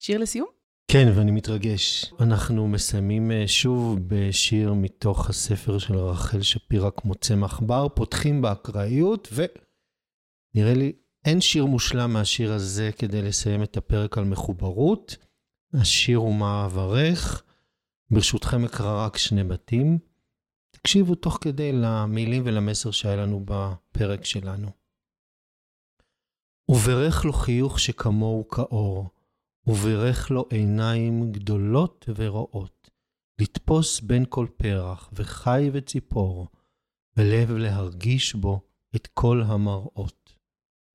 שיר לסיום? כן, ואני מתרגש. אנחנו מסיימים אה, שוב בשיר מתוך הספר של רחל שפירא כמו צמח בר, פותחים באקראיות, ונראה לי אין שיר מושלם מהשיר הזה כדי לסיים את הפרק על מחוברות. השיר הוא מה אברך. ברשותכם אקרא רק שני בתים. תקשיבו תוך כדי למילים ולמסר שהיה לנו בפרק שלנו. וברך לו חיוך שכמוהו כאור, וברך לו עיניים גדולות ורואות, לתפוס בין כל פרח וחי וציפור, ולב להרגיש בו את כל המראות.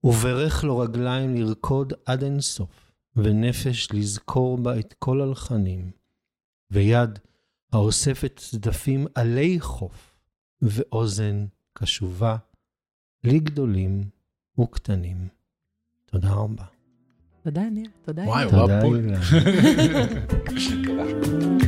וברך לו רגליים לרקוד עד אינסוף, ונפש לזכור בה את כל הלחנים, ויד האוספת צדפים עלי חוף, ואוזן קשובה לגדולים וקטנים. תודה רבה. תודה, ניר. תודה, וואי, וואו. [LAUGHS]